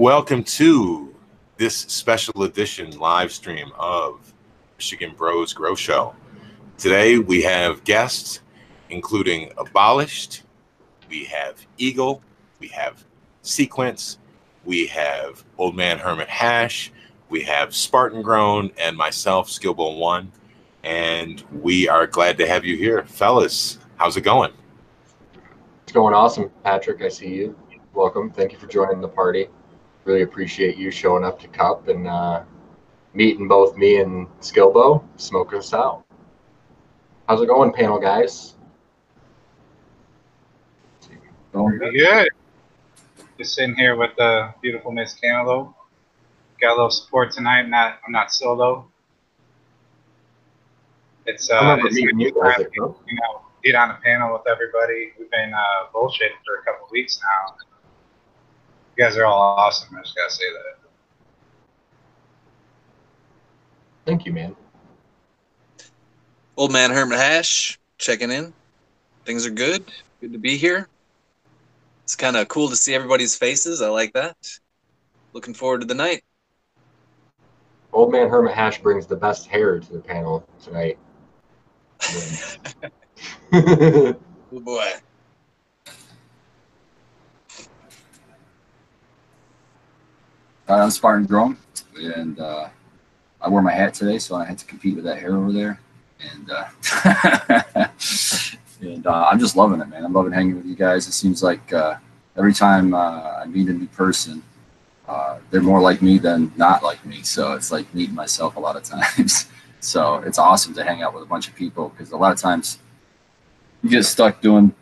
Welcome to this special edition live stream of Michigan Bros Grow Show. Today we have guests including Abolished, we have Eagle, we have Sequence, we have Old Man Hermit Hash, we have Spartan Grown, and myself, Skillbone One. And we are glad to have you here. Fellas, how's it going? It's going awesome, Patrick. I see you. Welcome. Thank you for joining the party. Really appreciate you showing up to Cup and uh, meeting both me and Skillbo, smoking us out. How's it going, panel guys? Pretty good. Just sitting here with the beautiful Miss Cantaloupe. Got a little support tonight. Not I'm not solo. It's uh, it's meeting a you good guys time at to, Cup. you know get on a panel with everybody. We've been uh, bullshitting for a couple weeks now. You guys are all awesome. I just gotta say that. Thank you, man. Old man Hermit Hash checking in. Things are good. Good to be here. It's kind of cool to see everybody's faces. I like that. Looking forward to the night. Old Man Hermit Hash brings the best hair to the panel tonight. Oh boy. Hi, I'm Spartan Grown, and uh, I wore my hat today, so I had to compete with that hair over there. And uh, and uh, I'm just loving it, man. I'm loving hanging with you guys. It seems like uh, every time uh, I meet a new person, uh, they're more like me than not like me. So it's like meeting myself a lot of times. so it's awesome to hang out with a bunch of people because a lot of times you get stuck doing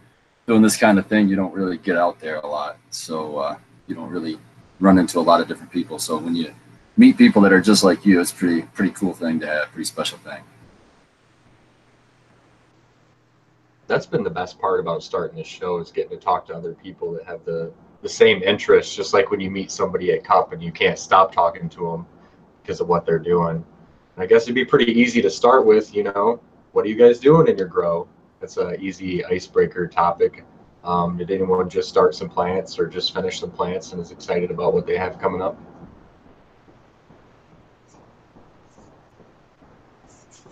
doing this kind of thing. You don't really get out there a lot, so you don't really run into a lot of different people. So when you meet people that are just like you, it's pretty pretty cool thing to have, pretty special thing. That's been the best part about starting this show is getting to talk to other people that have the the same interests. Just like when you meet somebody at Cup and you can't stop talking to them because of what they're doing. And I guess it'd be pretty easy to start with. You know, what are you guys doing in your grow? That's an easy icebreaker topic. Um, did anyone just start some plants or just finish some plants and is excited about what they have coming up?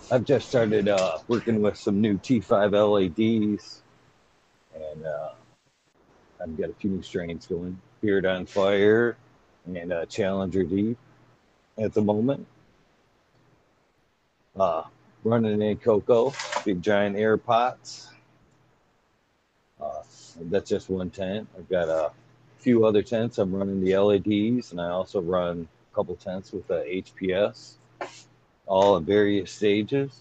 I've just started uh, working with some new T5 LEDs, and uh, I've got a few new strains going. Beard on Fire and uh, Challenger Deep at the moment. Uh, running in cocoa, big giant air pots. Uh, that's just one tent. I've got a few other tents. I'm running the LEDs, and I also run a couple tents with the HPS all in various stages.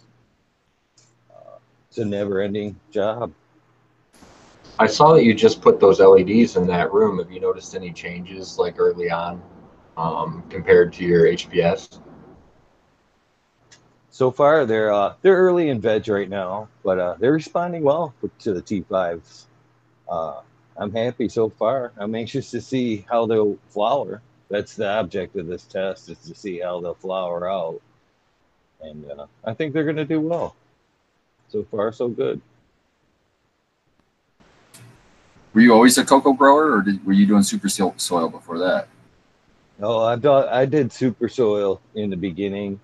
Uh, it's a never ending job. I saw that you just put those LEDs in that room. Have you noticed any changes like early on um, compared to your HPS? So far, they're uh, they're early in veg right now, but uh, they're responding well to the T5s. Uh, I'm happy so far. I'm anxious to see how they'll flower. That's the object of this test is to see how they'll flower out, and uh, I think they're going to do well. So far, so good. Were you always a cocoa grower, or did, were you doing super soil before that? No, I I did super soil in the beginning,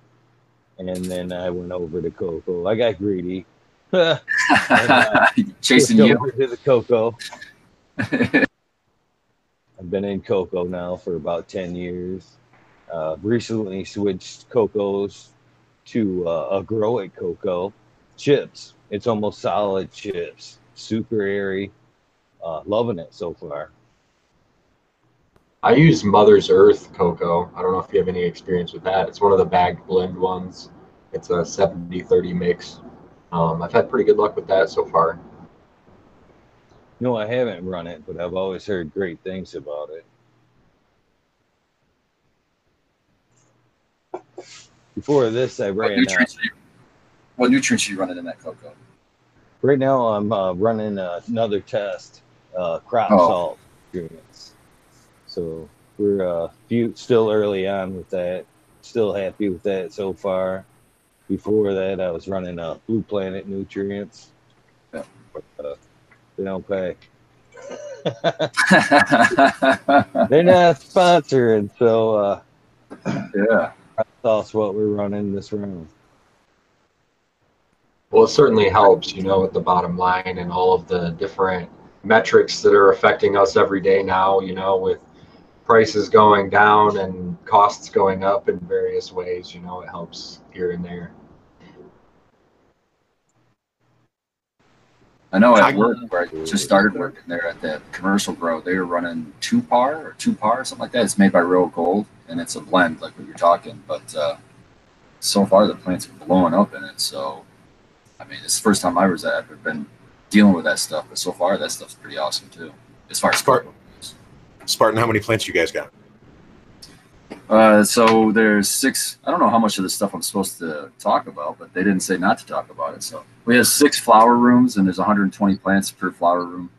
and then I went over to cocoa. I got greedy. And, uh, Chasing you. to the cocoa. I've been in cocoa now for about 10 years. Uh, recently switched cocos to uh, a grow it cocoa chips. It's almost solid chips, super airy. Uh, loving it so far. I use Mother's Earth cocoa. I don't know if you have any experience with that. It's one of the bagged blend ones. It's a 70-30 mix. Um, I've had pretty good luck with that so far. No, I haven't run it, but I've always heard great things about it. Before this, I ran. Uh, nutrients, are you, what nutrients are you running in that cocoa? right now, I'm uh, running another test, uh, crop Oh. salt experience. So we're uh, few, still early on with that. Still happy with that so far. Before that, I was running uh, Blue Planet nutrients. Yeah. But, uh, they don't pay. They're not sponsoring, so uh, yeah. us what we're running this round. Well, it certainly helps, you know, with the bottom line and all of the different metrics that are affecting us every day now, you know, with prices going down and costs going up in various ways, you know, it helps here and there. I know I- at work where I just started working there at that commercial grow, they were running Tupur or Tupur or something like that. It's made by Royal Gold and it's a blend like what you're talking. But uh, so far the plants are blowing up in it. So I mean, it's the first time I was at. I've been dealing with that stuff, but so far that stuff's pretty awesome too. As far as Spartan. Spartan, how many plants you guys got? Uh, so there's six. I don't know how much of this stuff I'm supposed to talk about, but they didn't say not to talk about it. So we have six flower rooms, and there's 120 plants per flower room.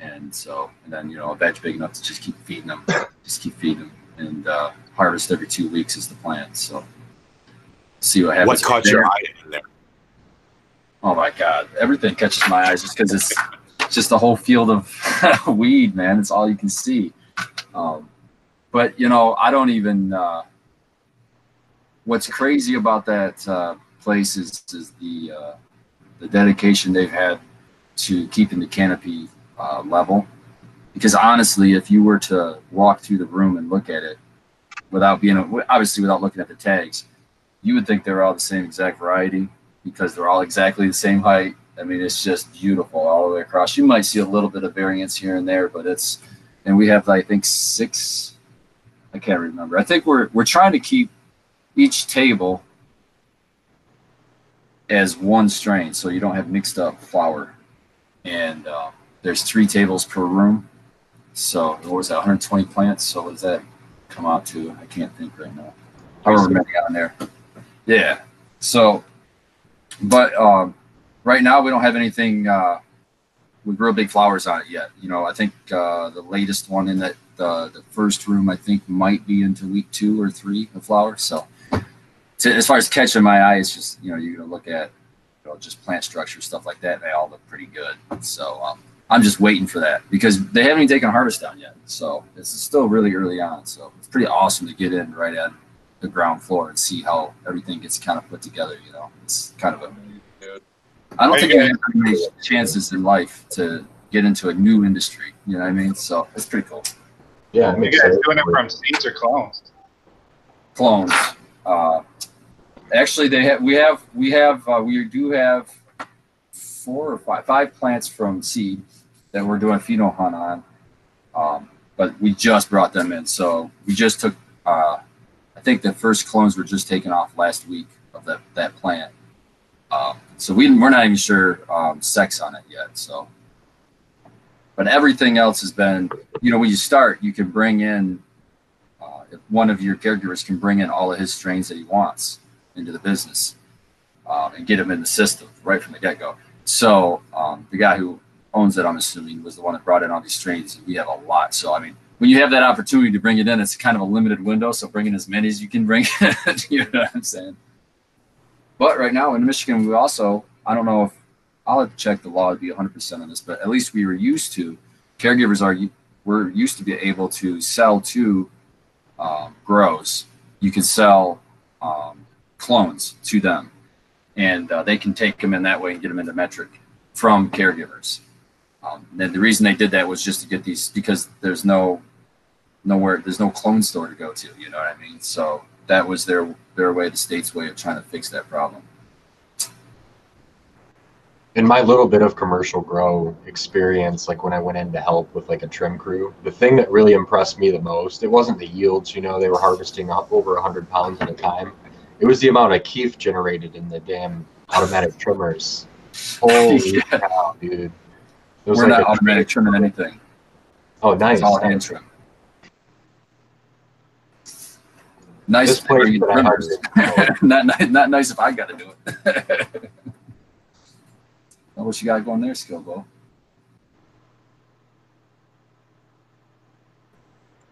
And so, and then you know, a batch big enough to just keep feeding them, just keep feeding them, and uh, harvest every two weeks is the plan. So see what happens. What caught your eye in there? Oh my God, everything catches my eyes just because it's just a whole field of weed, man. It's all you can see. Um, but you know, I don't even. Uh, what's crazy about that uh, place is, is the uh, the dedication they've had to keeping the canopy uh, level. Because honestly, if you were to walk through the room and look at it without being obviously without looking at the tags, you would think they're all the same exact variety because they're all exactly the same height. I mean, it's just beautiful all the way across. You might see a little bit of variance here and there, but it's and we have I think six. I can't remember. I think we're we're trying to keep each table as one strain, so you don't have mixed up flower. And uh, there's three tables per room. So what was that? 120 plants. So what does that come out to? I can't think right now. However many on there. Yeah. So, but um, right now we don't have anything uh, with real big flowers on it yet. You know, I think uh, the latest one in that the the first room I think might be into week two or three of flowers. So, to, as far as catching my eye, it's just you know you're gonna look at you know just plant structure stuff like that. They all look pretty good. So um, I'm just waiting for that because they haven't even taken harvest down yet. So this is still really early on. So it's pretty awesome to get in right at the ground floor and see how everything gets kind of put together. You know, it's kind of a I don't think you you have many chances in life to get into a new industry. You know what I mean? So it's pretty cool. Yeah, it You makes guys sense. doing it from seeds or clones? Clones. Uh, actually, they have. We have. We have. Uh, we do have four or five five plants from seed that we're doing pheno hunt on. Um, but we just brought them in, so we just took. Uh, I think the first clones were just taken off last week of that that plant. Um, so we we're not even sure um, sex on it yet. So, but everything else has been. You know, when you start, you can bring in uh, if one of your caregivers can bring in all of his strains that he wants into the business um, and get them in the system right from the get go. So um, the guy who owns it, I'm assuming, was the one that brought in all these strains. We have a lot. So I mean, when you have that opportunity to bring it in, it's kind of a limited window. So bring in as many as you can bring. in, you know what I'm saying? But right now in Michigan, we also I don't know if I'll have to check the law to be 100% on this, but at least we were used to caregivers are we're used to be able to sell to um, grows. You can sell um, clones to them, and uh, they can take them in that way and get them into Metrc from caregivers. Um, and the reason they did that was just to get these because there's no nowhere there's no clone store to go to. You know what I mean? So that was their their way, the state's way of trying to fix that problem. in my little bit of commercial grow experience, like when I went in to help with like a trim crew, the thing that really impressed me the most, it wasn't the yields, you know, they were harvesting up over 100 pounds at a time. It was the amount of kief generated in the damn automatic trimmers. Holy Yeah. cow, dude. We're like not automatic trimming anything. Oh, nice. It's all hand trim. Nice This if they place use that I trimmers. harvested- not, not nice if I got to do it. what you got going there, Skillbo?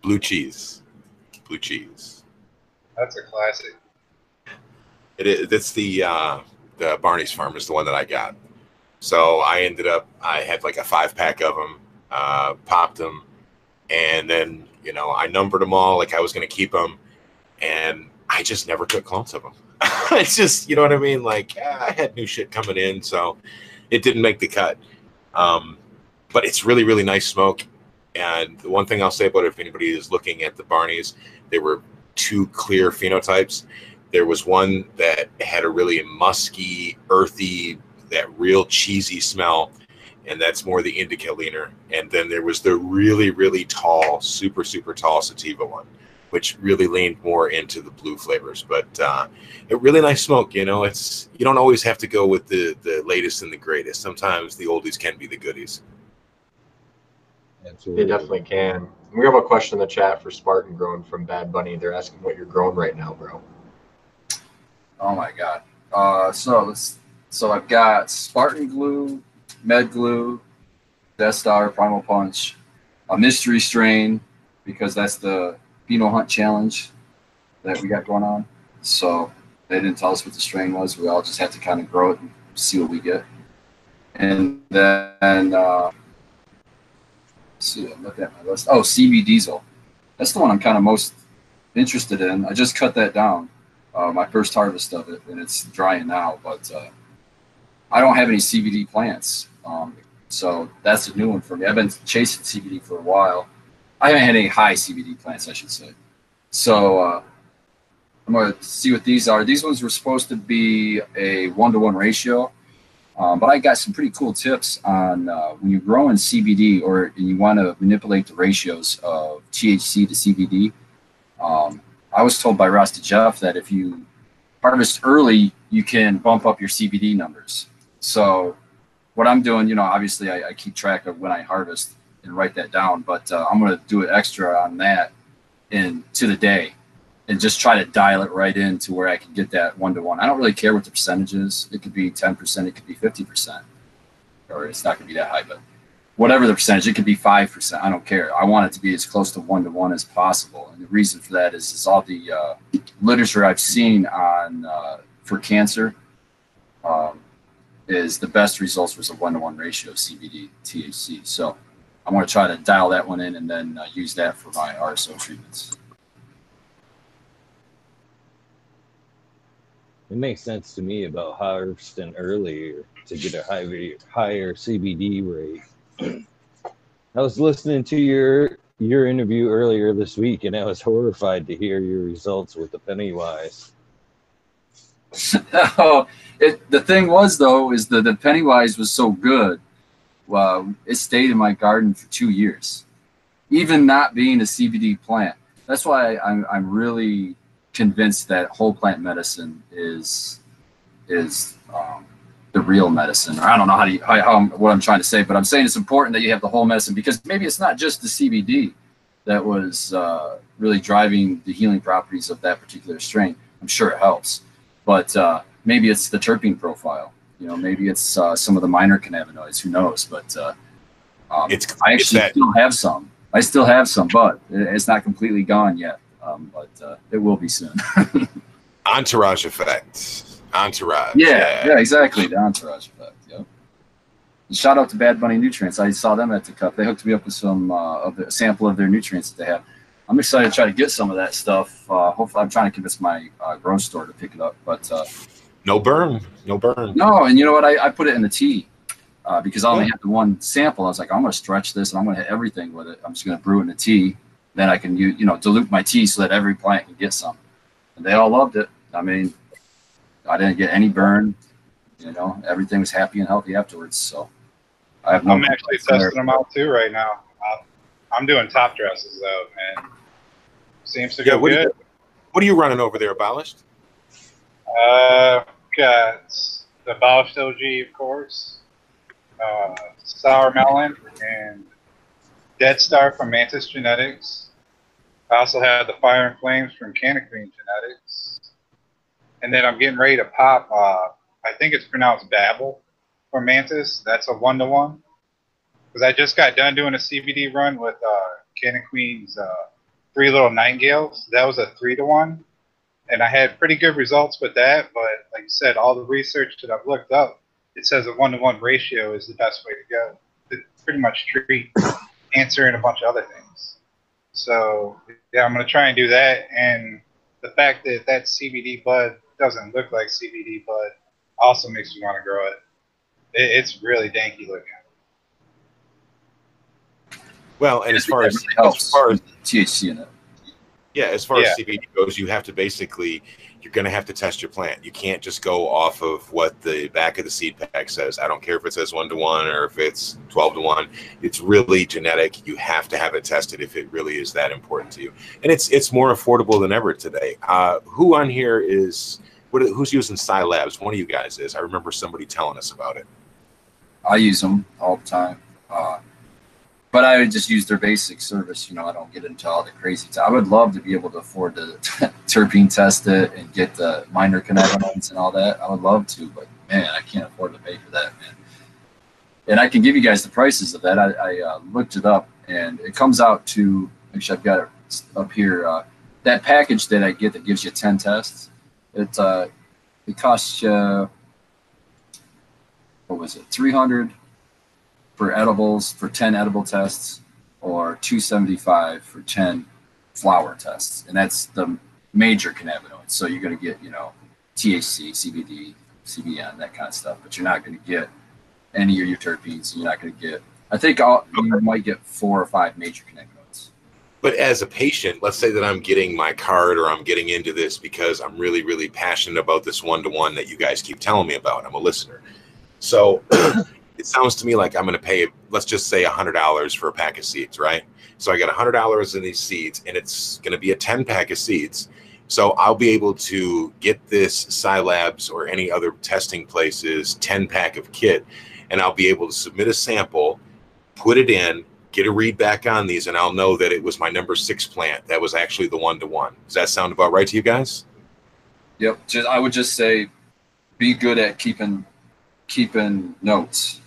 Blue cheese. Blue cheese. That's a classic. It is. It's the uh, the Barney's Farm is the one that I got. So I ended up. I had like a five pack of them. uh, popped them, and then you know I numbered them all like I was going to keep them, and I just never took clones of them. it's just you know what I mean. Like I had new shit coming in, so it didn't make the cut. Um, but it's really really nice smoke. And the one thing I'll say about it, if anybody is looking at the Barneys, they were two clear phenotypes. There was one that had a really musky, earthy, that real cheesy smell, and that's more the indica leaner. And then there was the really, really tall, super, super tall sativa one, which really leaned more into the blue flavors. But uh, a really nice smoke. You know, it's you don't always have to go with the the latest and the greatest. Sometimes the oldies can be the goodies. Absolutely. They definitely can. We have a question in the chat for Spartan Grown from Bad Bunny. They're asking what you're growing right now, bro. Oh my god. Uh, so let's, so I've got Spartan Glue, Med Glue, Death Star, Primal Punch, a mystery strain because that's the Pheno Hunt challenge that we got going on. So they didn't tell us what the strain was. We all just had to kind of grow it and see what we get. And then uh, see, I'm looking at my list. Oh, CB Diesel. That's the one I'm kind of most interested in. I just cut that down uh, my first harvest of it, and it's drying now. But uh, I don't have any CBD plants, um, so that's a new one for me. I've been chasing CBD for a while. I haven't had any high CBD plants, I should say. So uh, I'm going to see what these are. These ones were supposed to be a one to one ratio. Um, but I got some pretty cool tips on uh, when you're growing CBD or you want to manipulate the ratios of THC to CBD. Um, I was told by Rasta Jeff that if you harvest early, you can bump up your CBD numbers. So what I'm doing, you know, obviously I, I keep track of when I harvest and write that down, but uh, I'm going to do it extra on that and to the day and just try to dial it right in to where I can get that one to one. I don't really care what the percentage is. It could be 10%, it could be 50%, or it's not going to be that high, but whatever the percentage, it could be 5%. I don't care. I want it to be as close to one to one as possible. And the reason for that is, is all the uh, literature I've seen on uh, for cancer um, is the best results was a one to one ratio of CBD THC. So I'm going to try to dial that one in and then uh, use that for my RSO treatments. It makes sense to me about harvesting earlier to get a higher higher CBD rate. I was listening to your your interview earlier this week, and I was horrified to hear your results with the Pennywise. oh, it, the thing was though is that the Pennywise was so good. It stayed in my garden for two years, even not being a CBD plant. That's why I'm I'm really convinced that whole plant medicine is is um, the real medicine. Or I don't know how to how, how what I'm trying to say, but I'm saying it's important that you have the whole medicine because maybe it's not just the CBD that was uh, really driving the healing properties of that particular strain. I'm sure it helps, but uh, maybe it's the terpene profile. You know, maybe it's uh, some of the minor cannabinoids. Who knows? But uh, um, It's- I it's actually that- still have some. I still have some, but it's not completely gone yet. Um, but uh, it will be soon. Entourage effect. Entourage. Yeah, yeah, exactly. The entourage effect. Yep. And shout out to Bad Bunny Nutrients. I saw them at the cup. They hooked me up with some uh, of the a sample of their nutrients that they have. I'm excited to try to get some of that stuff. Uh, hopefully, I'm trying to convince my uh, grocery store to pick it up. But uh, No burn. No burn. no, and you know what? I, I put it in the tea uh, because I only had the one sample. I was like, I'm going to stretch this and I'm going to hit everything with it. I'm just going to brew in the tea. Then I can use, you know dilute my tea so that every plant can get some. And they all loved it. I mean, I didn't get any burn. You know, everything was happy and healthy afterwards. So I have no. I'm actually complaints there. testing them out too right now. Uh, I'm doing top dresses though, and seems to Yeah, go what do you- good. What are you running over there, abolished? Uh, got the Bosch LG, of course, uh, Sour Melon, and Dead Star from Mantis Genetics. I also have the Fire and Flames from Canna Green Genetics. And then I'm getting ready to pop, uh, I think it's pronounced Babel from Mantis. That's a one to one. Because I just got done doing a CBD run with uh, Canna Queen's uh, Three Little Nightingales. That was a three to one and I had pretty good results with that. But like you said, all the research that I've looked up, it says a one to one ratio is the best way to go. To, pretty much treat cancer and a bunch of other things. So yeah, I'm gonna try and do that. And the fact that that CBD bud doesn't look like CBD bud also makes me want to grow it. it. It's really danky looking. Well, and as far as really as far as with THC in it. Yeah, as far Yeah. as CBD goes, you have to basically you're going to have to test your plant. You can't just go off of what the back of the seed pack says. I don't care if it says one to one or if it's twelve to one. It's really genetic. You have to have it tested if it really is that important to you. And it's it's more affordable than ever today. Uh, who on here is what? Who's using PSI Labs? One of you guys is. I remember somebody telling us about it. I use them all the time. Uh, but I would just use their basic service. You know, I don't get into all the crazy. T- I would love to be able to afford to terpene test it and get the minor cannabinoids and all that. I would love to, but man, I can't afford to pay for that, man. And I can give you guys the prices of that. I, I uh, looked it up, and it comes out to actually I've got it up here. Uh, that package that I get that gives you ten tests. It uh, it costs you what was it, 300 for edibles for 10 edible tests or 275 for 10 flower tests. And that's the major cannabinoids. So you're going to get, you know, THC, CBD, CBN, that kind of stuff, but you're not going to get any of your terpenes. You're not going to get, I think all, you might get four or five major cannabinoids. But as a patient, let's say that I'm getting my card or I'm getting into this because I'm really, really passionate about this one to one that you guys keep telling me about. I'm a listener. So it sounds to me like I'm going to pay, let's just say $100 for a pack of seeds, right? So I got $100 in these seeds and it's going to be a 10 pack of seeds. So I'll be able to get this PSI Labs or any other testing places 10 pack of kit and I'll be able to submit a sample, put it in, get a read back on these, and I'll know that it was my number six plant. That was actually the one to one. Does that sound about right to you guys? Yep. Just, I would just say be good at keeping keeping notes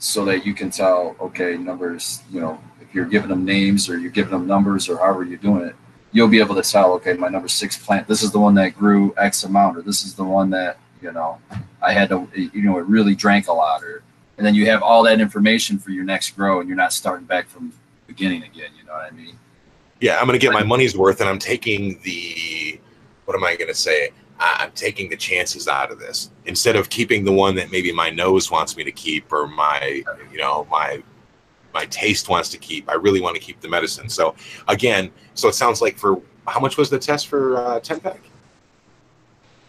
so that you can tell, okay, numbers, you know, if you're giving them names or you're giving them numbers or however you're doing it, you'll be able to tell, okay, my number six plant, this is the one that grew X amount, or this is the one that, you know, I had to, you know, it really drank a lot, or, and then you have all that information for your next grow and you're not starting back from the beginning again, you know what I mean? Yeah, I'm going to get my money's worth, and I'm taking the, what am I going to say? I- I'm taking the chances out of this instead of keeping the one that maybe my nose wants me to keep or my, you know, my my taste wants to keep. I really want to keep the medicine. So again, so it sounds like for how much was the test for uh, 10 pack?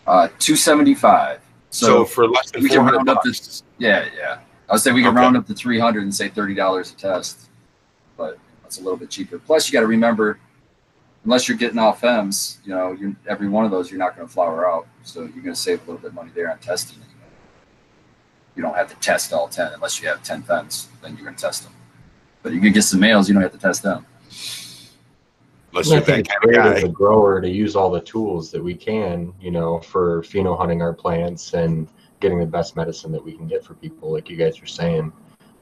Uh, 275. So, So, for less than we can 400 round up bucks. yeah, yeah. I would say we can Okay. round up to 300 and say $30 a test, but that's a little bit cheaper. Plus, you got to remember, unless you're getting off M's, you know, you're, every one of those you're not going to flower out. So you're going to save a little bit of money there on testing. You don't have to test all 10 unless you have 10 femmes, then you're going to test them. But you can get some males, you don't have to test them. Unless I you're that think kind of great as a grower to use all the tools that we can, you know, for pheno hunting our plants and getting the best medicine that we can get for people, like you guys were saying.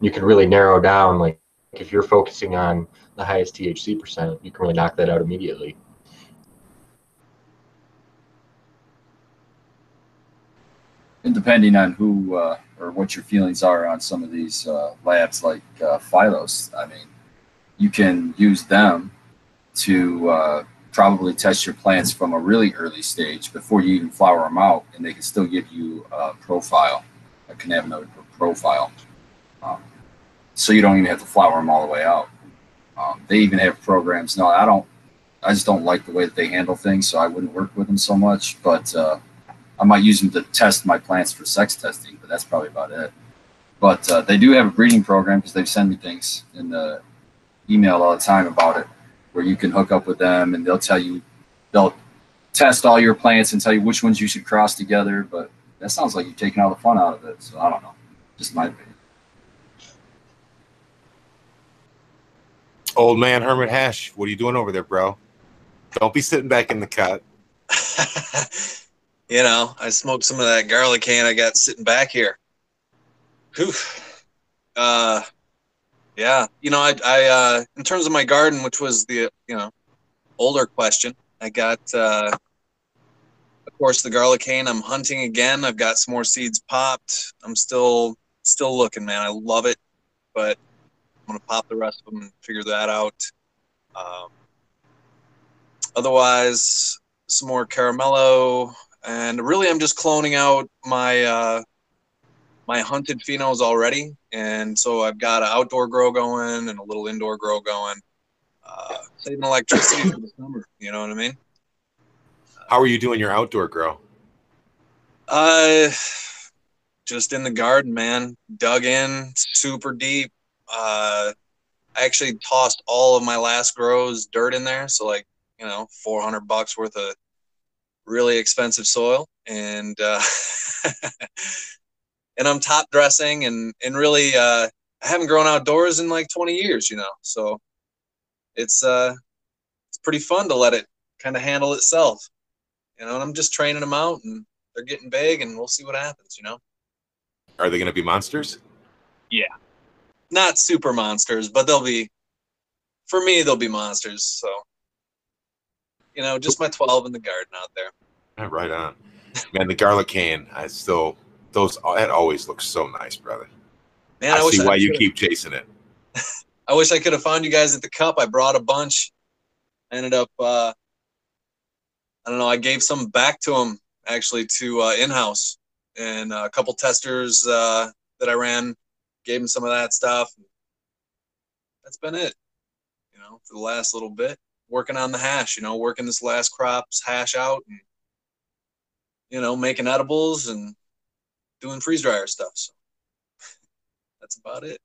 You can really narrow down, like if you're focusing on the highest THC percent, you can really knock that out immediately. And depending on who uh, or what your feelings are on some of these uh, labs like uh, Phylos, I mean, you can use them to uh, probably test your plants from a really early stage before you even flower them out, and they can still give you a profile, a cannabinoid profile. Um, so you don't even have to flower them all the way out. Um, they even have programs. No, I don't. I just don't like the way that they handle things, so I wouldn't work with them so much. But uh, I might use them to test my plants for sex testing, but that's probably about it. But uh, they do have a breeding program because they send me things in the email all the time about it, where you can hook up with them and they'll tell you, they'll test all your plants and tell you which ones you should cross together. But that sounds like you're taking all the fun out of it. So I don't know, just my opinion. Old man Hermit Hash, what are you doing over there, bro? Don't be sitting back in the cut. you know, I smoked some of that garlic can I got sitting back here. Whew. Uh, yeah, you know, I, I, uh, in terms of my garden, which was the, you know, older question, I got, uh, of course, the garlic cane. I'm hunting again. I've got some more seeds popped. I'm still, still looking, man. I love it, but I'm gonna pop the rest of them and figure that out. Um, otherwise, some more caramello, and really, I'm just cloning out my uh, my hunted phenos already, and so I've got an outdoor grow going and a little indoor grow going, uh, saving electricity for the summer. You know what I mean? How are you doing your outdoor grow? Uh, just in the garden, man. Dug in super deep. Uh, I actually tossed all of my last grows dirt in there, so like you know, 400 bucks worth of really expensive soil, and uh, and I'm top dressing, and and really, uh, I haven't grown outdoors in like 20 years, you know, so it's uh, it's pretty fun to let it kind of handle itself, you know. And I'm just training them out, and they're getting big, and we'll see what happens, you know. Are they going to be monsters? Not super monsters, but they'll be. For me, they'll be monsters. So, you know, just my 12 in the garden out there. Yeah, right on. Man, the garlic can, I still, those, that always looks so nice, brother. Man, I, I, see why you keep chasing it. I wish I could have found you guys at the cup. I brought a bunch. I ended up, uh, I don't know. I gave some back to them actually to uh, in-house, and uh, a couple testers uh, that I ran gave him some of that stuff. That's been it. You know, for the last little bit, working on the hash. You know, working this last crop's hash out, and you know, making edibles and doing freeze dryer stuff. So that's about it.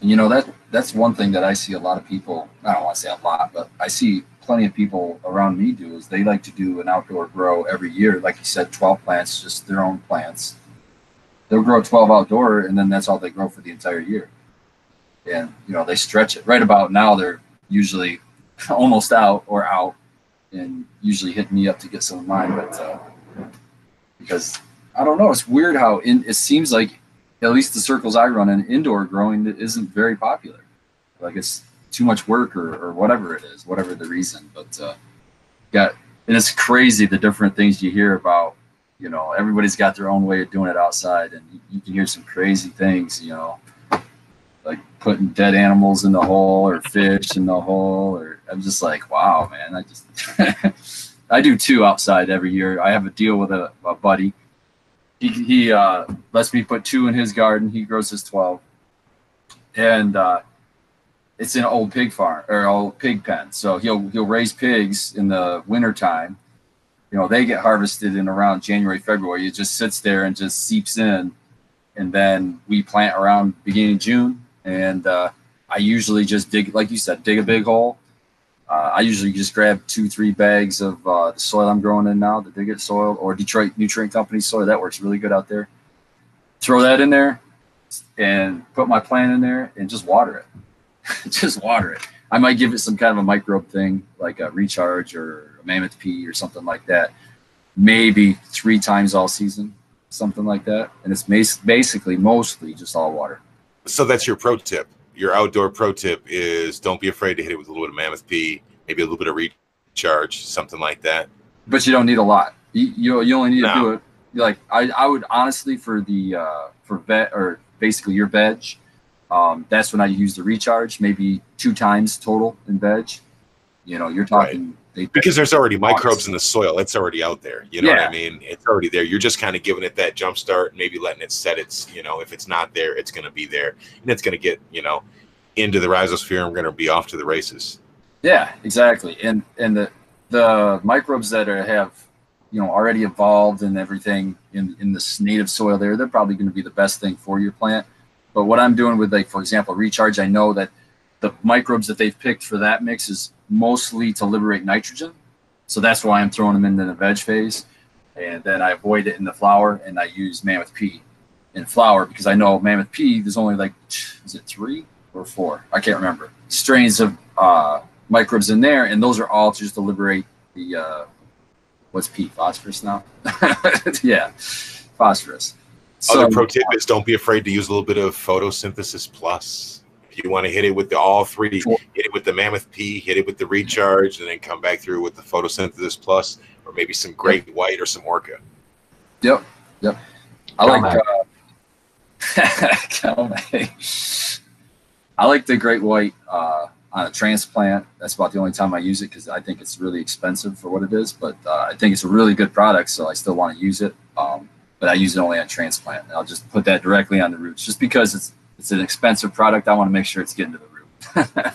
You know that that's one thing that I see a lot of people. I don't want to say a lot, but I see plenty of people around me do is they like to do an outdoor grow every year. Like you said, twelve plants, just their own plants. They'll grow twelve outdoor, and then that's all they grow for the entire year. And you know they stretch it. Right about now, they're usually almost out or out, and usually hit me up to get some of mine. But uh, because I don't know, it's weird how in, it seems like at least the circles I run in, indoor growing isn't very popular. Like it's too much work or, or whatever it is, whatever the reason. But uh, got and it's crazy the different things you hear about. You know, everybody's got their own way of doing it outside, and you, can hear some crazy things. You know, like putting dead animals in the hole or fish in the hole. Or I'm just like, wow, man. I just I do two outside every year. I have a deal with a, a buddy he, he uh, lets me put two in his garden. He grows his 12. And uh, it's an old pig farm or old pig pen. So he'll he'll raise pigs in the wintertime. You know, they get harvested in around January, February. It just sits there and just seeps in. And then we plant around beginning of June. And uh, I usually just dig, like you said, dig a big hole. Uh, I usually just grab two, three bags of uh, the soil I'm growing in now, the Diggett soil or Detroit Nutrient Company soil. That works really good out there. Throw that in there and put my plant in there and just water it. just water it. I might give it some kind of a microbe thing like a recharge or a mammoth P or something like that. Maybe three times all season, something like that. And it's basically mostly just all water. So that's your pro tip. Your outdoor pro tip is don't be afraid to hit it with a little bit of mammoth P, maybe a little bit of recharge, something like that. but you don't need a lot. You you, you only need No. to do it. Like I, I would honestly for the uh, for vet or basically your veg, um, that's when I use the recharge. Maybe two times total in veg. You know, you're talking they Because there's already microbes in the soil. It's already out there. You know what I mean? It's already there. You're just kind of giving it that jump start, maybe letting it set its, you know, if it's not there, it's going to be there. And it's going to get, you know, into the rhizosphere and we're going to be off to the races. Yeah, exactly. And and the the microbes that are, have you know already evolved and everything in in this native soil there, they're probably going to be the best thing for your plant. But what I'm doing with like for example recharge, I know that the microbes that they've picked for that mix is mostly to liberate nitrogen. So that's why I'm throwing them into the veg phase. And then I avoid it in the flower and I use mammoth P in flower because I know mammoth P, there's only like, is it three or four? I can't remember. Strains of uh, microbes in there. And those are all just to liberate the, uh, what's pea? Phosphorus now? yeah, phosphorus. Other pro tip is don't be afraid to use a little bit of photosynthesis plus. If you want to hit it with the all three, hit it with the mammoth P, hit it with the recharge, and then come back through with the photosynthesis plus, or maybe some great white or some orca. Yep, yep. I like. Dumbass. Uh, I like the Great White uh, on a transplant. That's about the only time I use it because I think it's really expensive for what it is. But uh, I think it's a really good product, so I still want to use it. Um, but I use it only on transplant. And I'll just put that directly on the roots, just because it's it's an expensive product. I want to make sure it's getting to the root.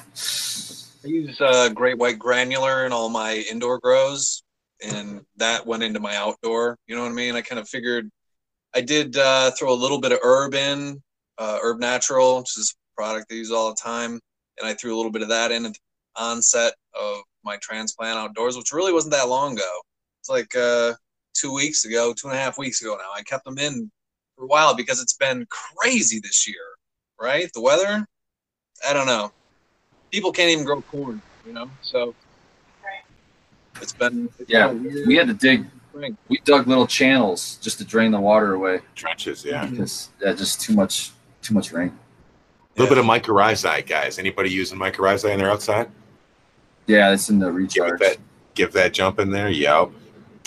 I use uh, Great White Granular in all my indoor grows, and that went into my outdoor. You know what I mean? I kind of figured I did uh, throw a little bit of herb in, uh, Herb Natural, which is a product I use all the time, and I threw a little bit of that in at the onset of my transplant outdoors, which really wasn't that long ago. It's like uh, two weeks ago, two and a half weeks ago now. I kept them in for a while because it's been crazy this year, right? The weather, I don't know. People can't even grow corn, you know. So it's been it's Yeah, been we had to dig. spring. We dug little channels just to drain the water away Trenches, yeah. because yeah, just too much too much rain. A little bit of mycorrhizae, guys. Anybody using mycorrhizae in their outside? Yeah, it's in the Give recharge. that, give that jump in there. Yep.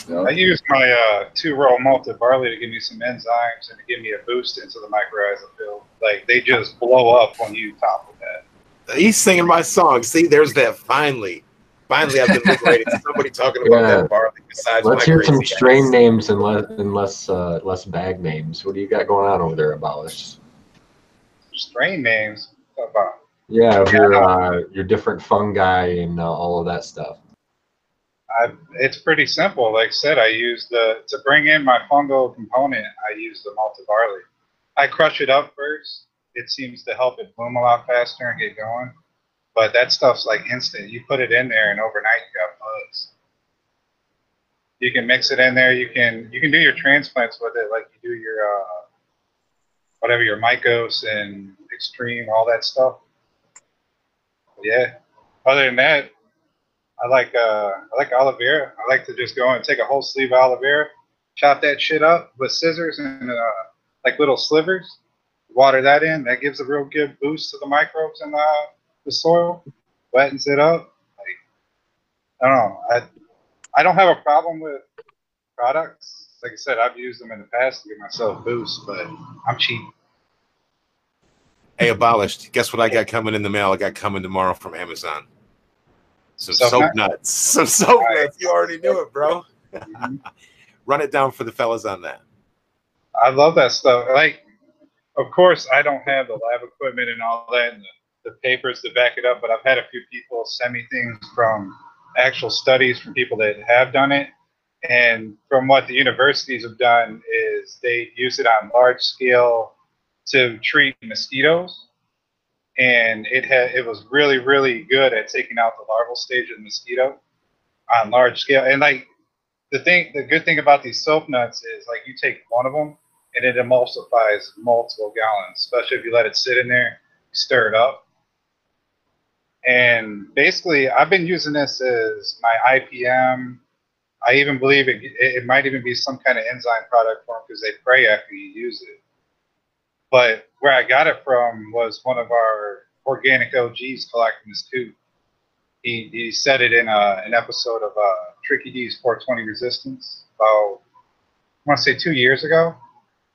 I Yep. used my uh, two-row malted barley to give me some enzymes and to give me a boost into the mycorrhiza field. Like they just blow up when you topple that. He's singing my song. See, there's that. Finally, finally, I've been liberated. Somebody talking about Yeah. that barley besides Let's my hear some strain ass. names and less and less uh, less bag names. What do you got going on over there, Abolish? Strain names. About? Yeah, of your uh, your different fungi and uh, all of that stuff. I, it's pretty simple. Like I said, I use the to bring in my fungal component. I use the malted barley. I crush it up first. It seems to help it bloom a lot faster and get going. But that stuff's like instant. You put it in there, and overnight you got bugs. You can mix it in there. You can you can do your transplants with it, like you do your uh, whatever your mycos and extreme, all that stuff. Yeah. Other than that, I like uh I like aloe vera. I like to just go and take a whole sleeve of aloe vera, chop that shit up with scissors and uh, like little slivers. Water that in. That gives a real good boost to the microbes in uh, the soil. Wettens it up. I don't know. I I don't have a problem with products. Like I said, I've used them in the past to give myself boosts, but I'm cheap. Hey, abolished. Guess what I got coming in the mail? I got coming tomorrow from Amazon. Some Soap soap nut? nuts. Some soap Nice. nuts. You already knew it, bro. Run it down for the fellas on that. I love that stuff. Like, of course, I don't have the lab equipment and all that and the, the papers to back it up, but I've had a few people send me things from actual studies from people that have done it. And from what the universities have done is they use it on large scale to treat mosquitoes. And it had it was really, really good at taking out the larval stage of the mosquito on large scale. And like the thing the good thing about these soap nuts is like you take one of them and it emulsifies multiple gallons, especially if you let it sit in there, stir it up. And basically, I've been using this as my IPM. I even believe it, it might even be some kind of enzyme product for them because they pray after you use it. But where I got it from was one of our organic OGs collecting this too. He, he said it in a, an episode of uh, Tricky D's 420 Resistance about, I want to say two years ago.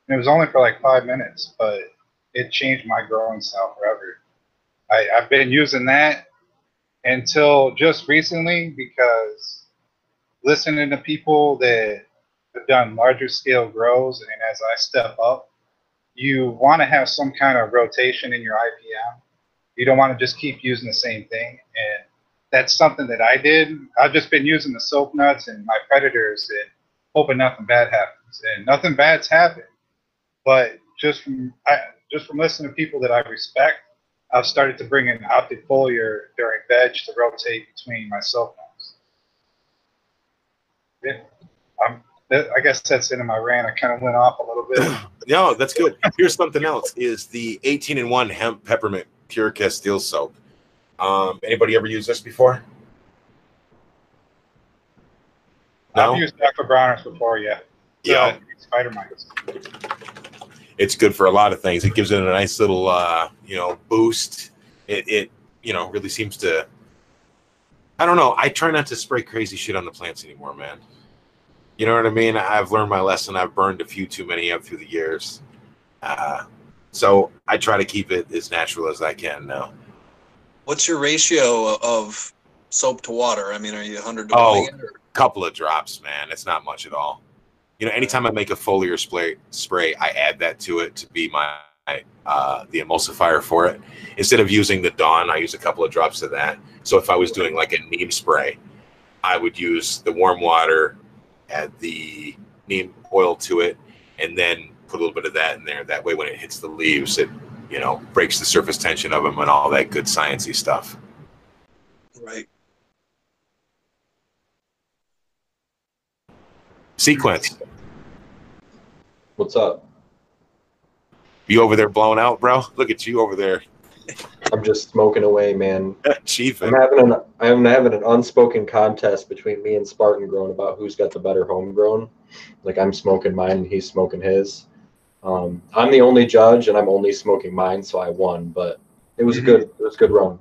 And it was only for like five minutes, but it changed my growing style forever. I, I've been using that until just recently because listening to people that have done larger scale grows, and as I step up, you want to have some kind of rotation in your IPM. You don't want to just keep using the same thing. And that's something that I did. I've just been using the soap nuts and my predators and hoping nothing bad happens. And nothing bad's happened. But just from I, just from listening to people that I respect, I've started to bring in optifoliar during veg to rotate between my soap nuts. Yeah, I'm, that- I guess that's into my rant. I kind of went off a little bit. No, that's good. Here's something else: is the 18 and one hemp peppermint pure Castile soap. Um, anybody ever used this before? No, I've used Aqua Browners before, yeah. yeah, spider mites. it's good for a lot of things. It gives it a nice little, uh, you know, boost. It, it, you know, really seems to. I don't know. I try not to spray crazy shit on the plants anymore, man. You know what I mean? I've learned my lesson. I've burned a few too many up through the years. Uh, So I try to keep it as natural as I can now. What's your ratio of soap to water? I mean, are you 100 to Oh. one again, or- Couple of drops, man. It's not much at all. You know, anytime I make a foliar spray, spray, I add that to it to be my uh, the emulsifier for it. Instead of using the Dawn, I use a couple of drops of that. So if I was doing like a neem spray, I would use the warm water, add the neem oil to it, and then put a little bit of that in there. That way, when it hits the leaves, it you know breaks the surface tension of them and all that good sciencey stuff. Right. Sequence, What's up? you over there blown out, bro? Look at you over there, I'm just smoking away, man. chief. I'm having an I'm having an unspoken contest between me and Spartan Grown about who's got the better homegrown. Like I'm smoking mine and he's smoking his. Um, I'm the only judge and I'm only smoking mine, so I won. But it was a good it was a good run.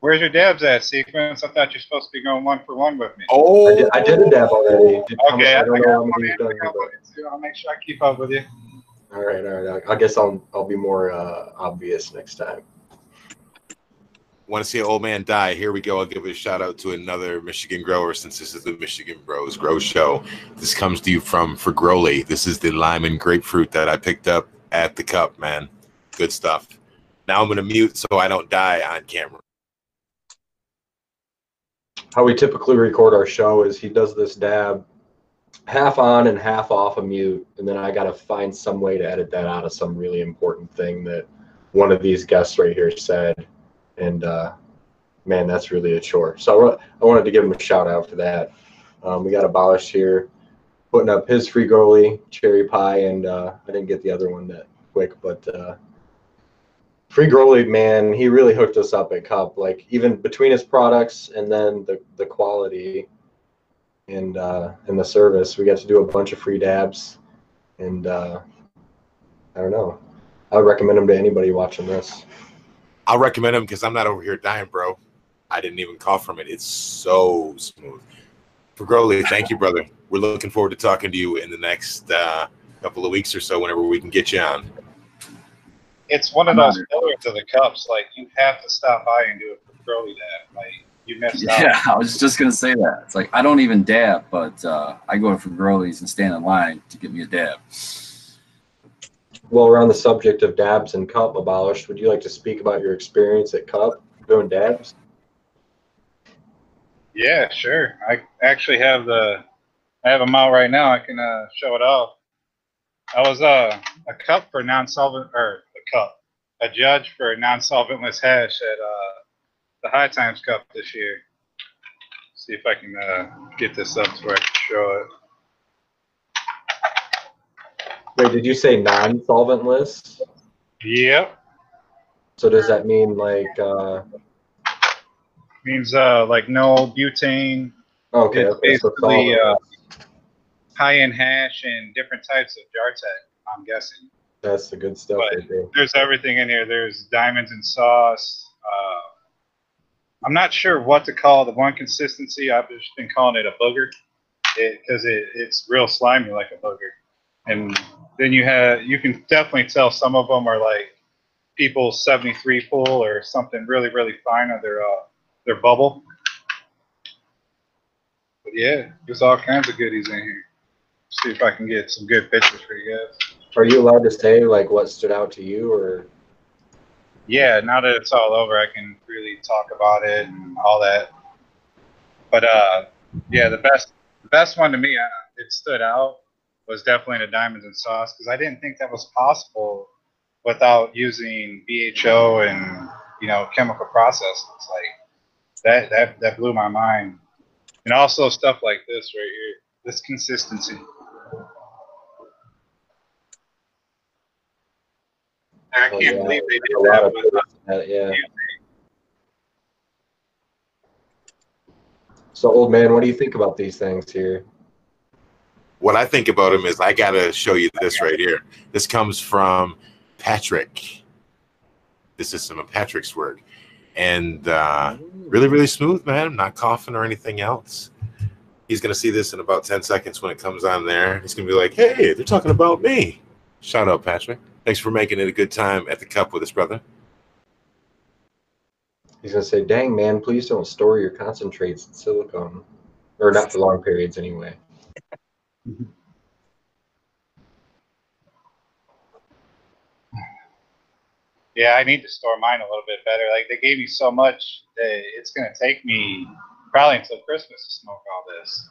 Where's your dabs at, Sequence? I thought you're supposed to be going one for one with me. Oh, I did, I did a dab already. Did- Okay, I, I don't got know how one many in you've to done, go but- with it, too. I'll make sure I keep up with you. All right, all right. I I guess I'll I'll be more uh, obvious next time. Want to see an old man die? Here we go. I'll give a shout out to another Michigan grower since this is the Michigan Bros Grow Show. This comes to you from Frogroli. This is the lime and grapefruit that I picked up at the cup, man. Good stuff. Now I'm going to mute so I don't die on camera. how we typically record our show is he does this dab half on and half off a mute and then i got to find some way to edit that out of some really important thing that one of these guests right here said and uh, man that's really a chore so I I wanted to give him a shout out for that um, we got abolished here putting up his free goalie cherry pie and uh, i didn't get the other one that quick but uh, Free Growly, man, he really hooked us up at Cup. Like even between his products and then the, the quality and uh, and the service, we got to do a bunch of free dabs. And uh, I don't know, I would recommend him to anybody watching this. I'll recommend them because I'm not over here dying, bro. I didn't even cough from it. It's so smooth. Frogroli, thank you, brother. We're looking forward to talking to you in the next uh, couple of weeks or so whenever we can get you on. It's one of those not- pillars of the cups. Like you have to stop by and do it for Crowley dab. Like you missed out. Yeah, I was just gonna say that. It's like I don't even dab, but uh, I go to for girlies and stand in line to get me a dab. Well, we're on the subject of dabs and Cup abolished. Would you like to speak about your experience at Cup doing dabs? Yeah, sure. I actually have the I have them out right now. I can uh, show it off. I was uh, a cup for non-solvent or a cup, a judge for non-solventless hash at uh, the High Times Cup this year. See if I can uh, get this up so I can show it. Wait, did you say non-solventless? Yep. So does that mean like uh, Means uh, like no butane. okay, It's okay, so basically uh, solvent- high-end hash and different types of jar tech. I'm guessing. that's the good stuff there's everything in here. There's diamonds and sauce. Uh, I'm not sure what to call the one consistency. I've just been calling it a booger because it, it's real slimy like a booger. And then you have you can definitely tell some of them are like people 73 pool or something really really fine on their uh, their bubble. But yeah, there's all kinds of goodies in here. See if I can get some good pictures for you guys. Are you allowed to say like what stood out to you, or yeah, now that it's all over, I can really talk about it and all that. But uh, yeah, the best the best one to me, uh, it stood out was definitely the diamonds and sauce because I didn't think that was possible without using BHO and you know chemical processes. Like that that that blew my mind. And also stuff like this right here, this consistency. I Oh, can't yeah. believe they a did lot that of with yeah. So old man, what do you think about these things here? What I think about him is I got to show you this right here. This comes from Patrick. This is some of Patrick's work. And uh, really, really smooth, man. I'm not coughing or anything else. He's going to see this in about 10 seconds when it comes on there. He's going to be like, hey, they're talking about me. Shout out, Patrick. Thanks for making it a good time at the cup with us, brother. He's gonna say, "Dang man, please don't store your concentrates in silicone, or not for long periods anyway." Mm-hmm. Yeah, I need to store mine a little bit better. Like they gave me so much that it's gonna take me probably until Christmas to smoke all this.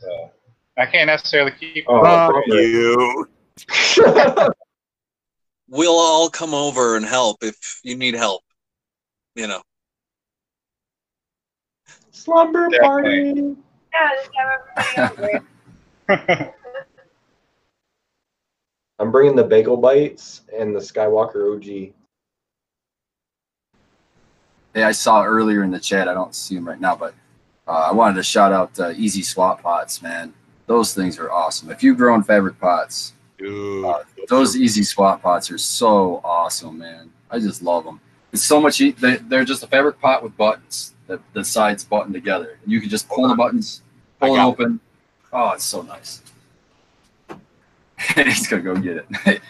So I can't necessarily keep. Oh, Fuck you. We'll all come over and help if you need help. You know. Slumber Definitely. party. Yeah, I'm bringing the bagel bites and the Skywalker OG. Hey, I saw earlier in the chat. I don't see them right now, but uh, I wanted to shout out uh, Easy Swap Pots, man. Those things are awesome. If you've grown fabric pots, Dude, Uh, those Easy Swap Pots are so awesome, man. I just love them. It's so much. E- they, they're just a fabric pot with buttons. The, the sides button together. You can just pull the buttons, pull it got open. Oh, it's so nice. He's gonna go get it.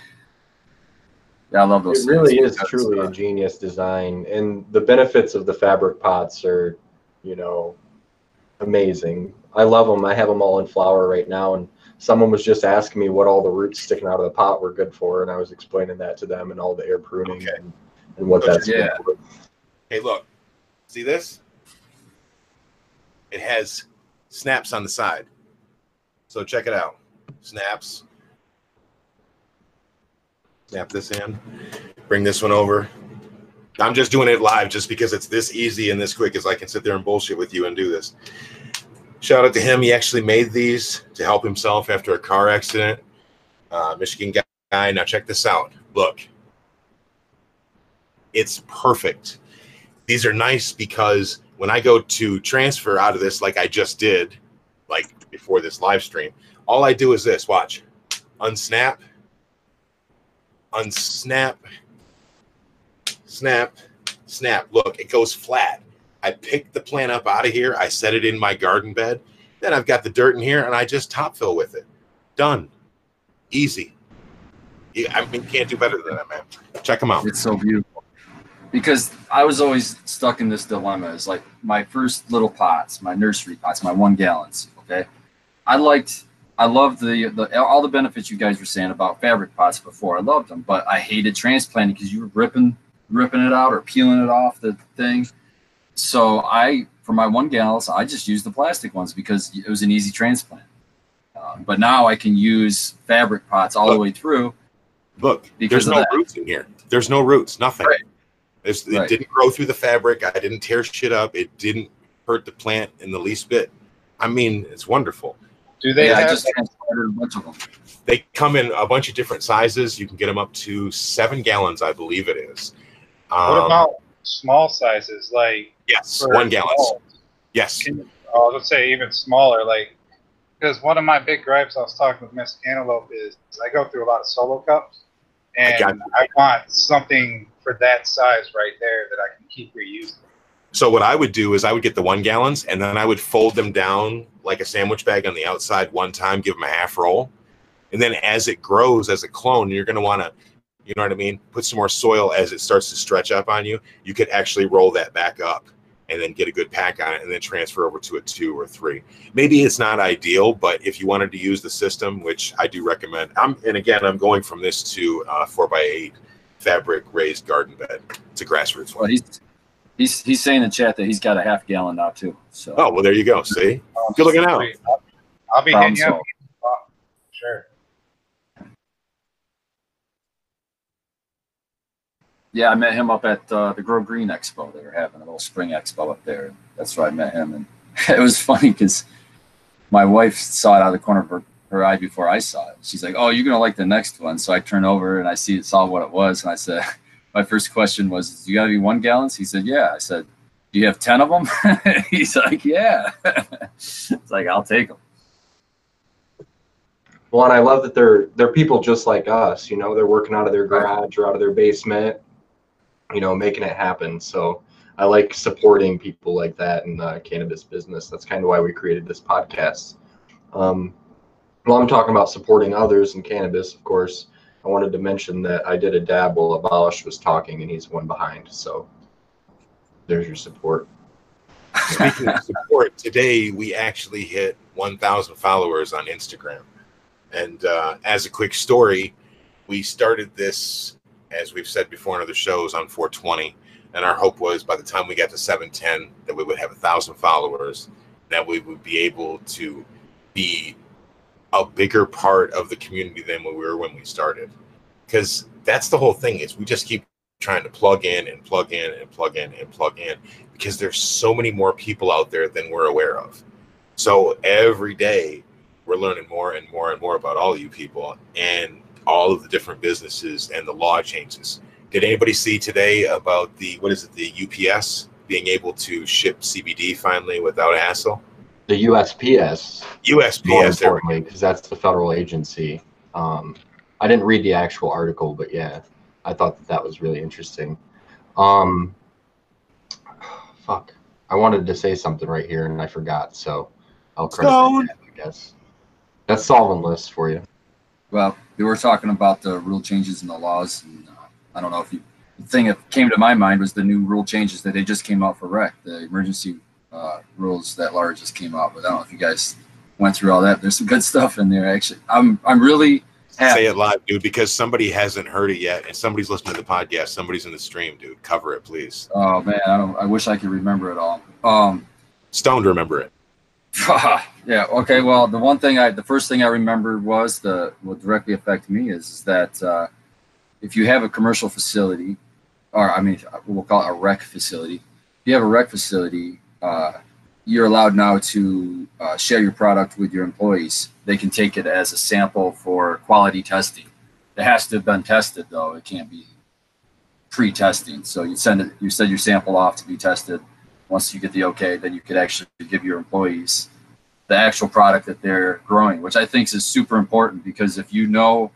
yeah, I love those. It really is That's, truly a genius design, and the benefits of the fabric pots are, you know, amazing. I love them. I have them all in flower right now, and someone was just asking me what all the roots sticking out of the pot were good for, and I was explaining that to them and all the air pruning Okay. and, and what Okay. that's good Yeah. for. Hey, look. See this? It has snaps on the side. So check it out. Snaps. Snap this in. Bring this one over. I'm just doing it live just because it's this easy and this quick as I can sit there and bullshit with you and do this. Shout out to him. He actually made these to help himself after a car accident. Uh, Michigan guy. Now check this out. Look. It's perfect these are nice because when I go to transfer out of this, like I just did, like before this live stream, all I do is this watch, unsnap, unsnap, snap, snap. Look, it goes flat. I pick the plant up out of here, I set it in my garden bed, then I've got the dirt in here, and I just top fill with it. Done. Easy. I mean, can't do better than that, man. Check them out. It's so beautiful. Because I was always stuck in this dilemma. It's like my first little pots, my nursery pots, my one gallons. Okay, I liked, I loved the, the all the benefits you guys were saying about fabric pots before. I loved them, but I hated transplanting because you were ripping ripping it out or peeling it off the thing. So I, for my one gallons, I just used the plastic ones because it was an easy transplant. Um, but now I can use fabric pots all the way through. Look, there's no that. roots in here. There's no roots. Nothing. Right. It Right. didn't grow through the fabric. I didn't tear shit up. It didn't hurt the plant in the least bit. I mean, it's wonderful. Do they yeah, I just transplanted a bunch of them. They come in a bunch of different sizes. You can get them up to seven gallons, I believe it is. Um, what about small sizes like yes, one gallon. Yes. Can- oh, let's say even smaller, like because one of my big gripes I was talking with Miss Antelope is I go through a lot of solo cups, and got I, want something for that size right there that I can keep reusing. So what I would do is I would get the one gallons and then I would fold them down like a sandwich bag on the outside one time, give them a half roll, and then as it grows as a clone, you're going to want to, you know what I mean, put some more soil as it starts to stretch up on you. You could actually roll that back up and then get a good pack on it and then transfer over to a two or three. Maybe it's not ideal, but if you wanted to use the system, which I do recommend, I'm and again I'm going from this to uh, four by eight fabric raised garden bed. It's a grassroots Well, one. he's he's he's saying in chat that he's got a half gallon now too. So Oh well, there you go. See, Um, Good looking out. I'll, I'll be Problem hitting you Sure. yeah, I met him up at uh, the Grow Green Expo. They were having a little spring expo up there. That's where I met him, and it was funny because my wife saw it out of the corner of her, her eye before I saw it. She's like, "Oh, you're gonna like the next one." So I turn over and I see saw what it was, and I said, "My first question was, you got to be one gallons?" He said, "Yeah." I said, "Do you have ten of them?" He's like, "Yeah." it's like I'll take them. Well, and I love that they're they're people just like us. You know, they're working out of their garage or out of their basement. You know, making it happen. So I like supporting people like that in the cannabis business. That's kind of why we created this podcast. Um, well, I'm talking about supporting others in cannabis, of course. I wanted to mention that I did a dab while Abolish was talking, and he's one behind. So there's your support. Speaking of support, today we actually hit 1,000 followers on Instagram. And uh, as a quick story, we started this, as we've said before in other shows, on 420. And our hope was by the time we got to 710, that we would have a thousand followers, that we would be able to be a bigger part of the community than we were when we started. Because that's the whole thing is we just keep trying to plug in and plug in and plug in and plug in because there's so many more people out there than we're aware of. So every day we're learning more and more and more about all you people and all of the different businesses and the law changes. Did anybody see today about the what is it, the UPS being able to ship CBD finally without hassle? The USPS, USPS, there we importantly, because that's the federal agency. Um, I didn't read the actual article, but yeah, I thought that that was really interesting. Um, fuck, I wanted to say something right here and I forgot, so I'll credit Stone. that, I guess. That's solventless for you. Well, we were talking about the rule changes in the laws, and uh, I don't know if you. The thing that came to my mind was the new rule changes that they just came out for rec, the emergency uh, rules that LARA just came out with. I don't know if you guys went through all that. There's some good stuff in there. Actually, I'm I'm really happy. say it live, dude, because somebody hasn't heard it yet and somebody's listening to the podcast. Somebody's in the stream, dude. Cover it, please. Oh man, I, don't, I wish I could remember it all. Um, Stone, remember it. yeah. Okay. Well, the one thing I, the first thing I remember was the what directly affected me is, is that uh, if you have a commercial facility, or I mean, we'll call it a rec facility. If you have a rec facility, uh, you're allowed now to uh, share your product with your employees. They can take it as a sample for quality testing. It has to have been tested though. It can't be pre-testing. So you send it, you send your sample off to be tested. Once you get the okay, then you could actually give your employees the actual product that they're growing, which I think is super important because if you know,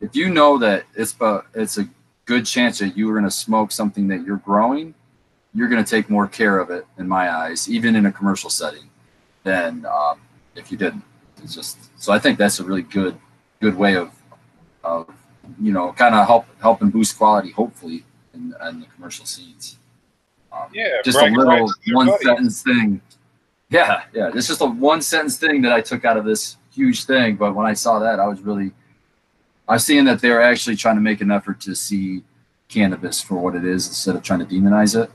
if you know that it's but it's a good chance that you are going to smoke something that you're growing, you're going to take more care of it, in my eyes, even in a commercial setting, than um, if you didn't. It's just so I think that's a really good good way of of you know kind of help help and boost quality, hopefully, in, in the commercial scenes. Um, Yeah, just a little one buddies. sentence thing. Yeah, yeah. It's just a one sentence thing that I took out of this huge thing. But when I saw that, I was really, I was seeing that they're actually trying to make an effort to see cannabis for what it is instead of trying to demonize it.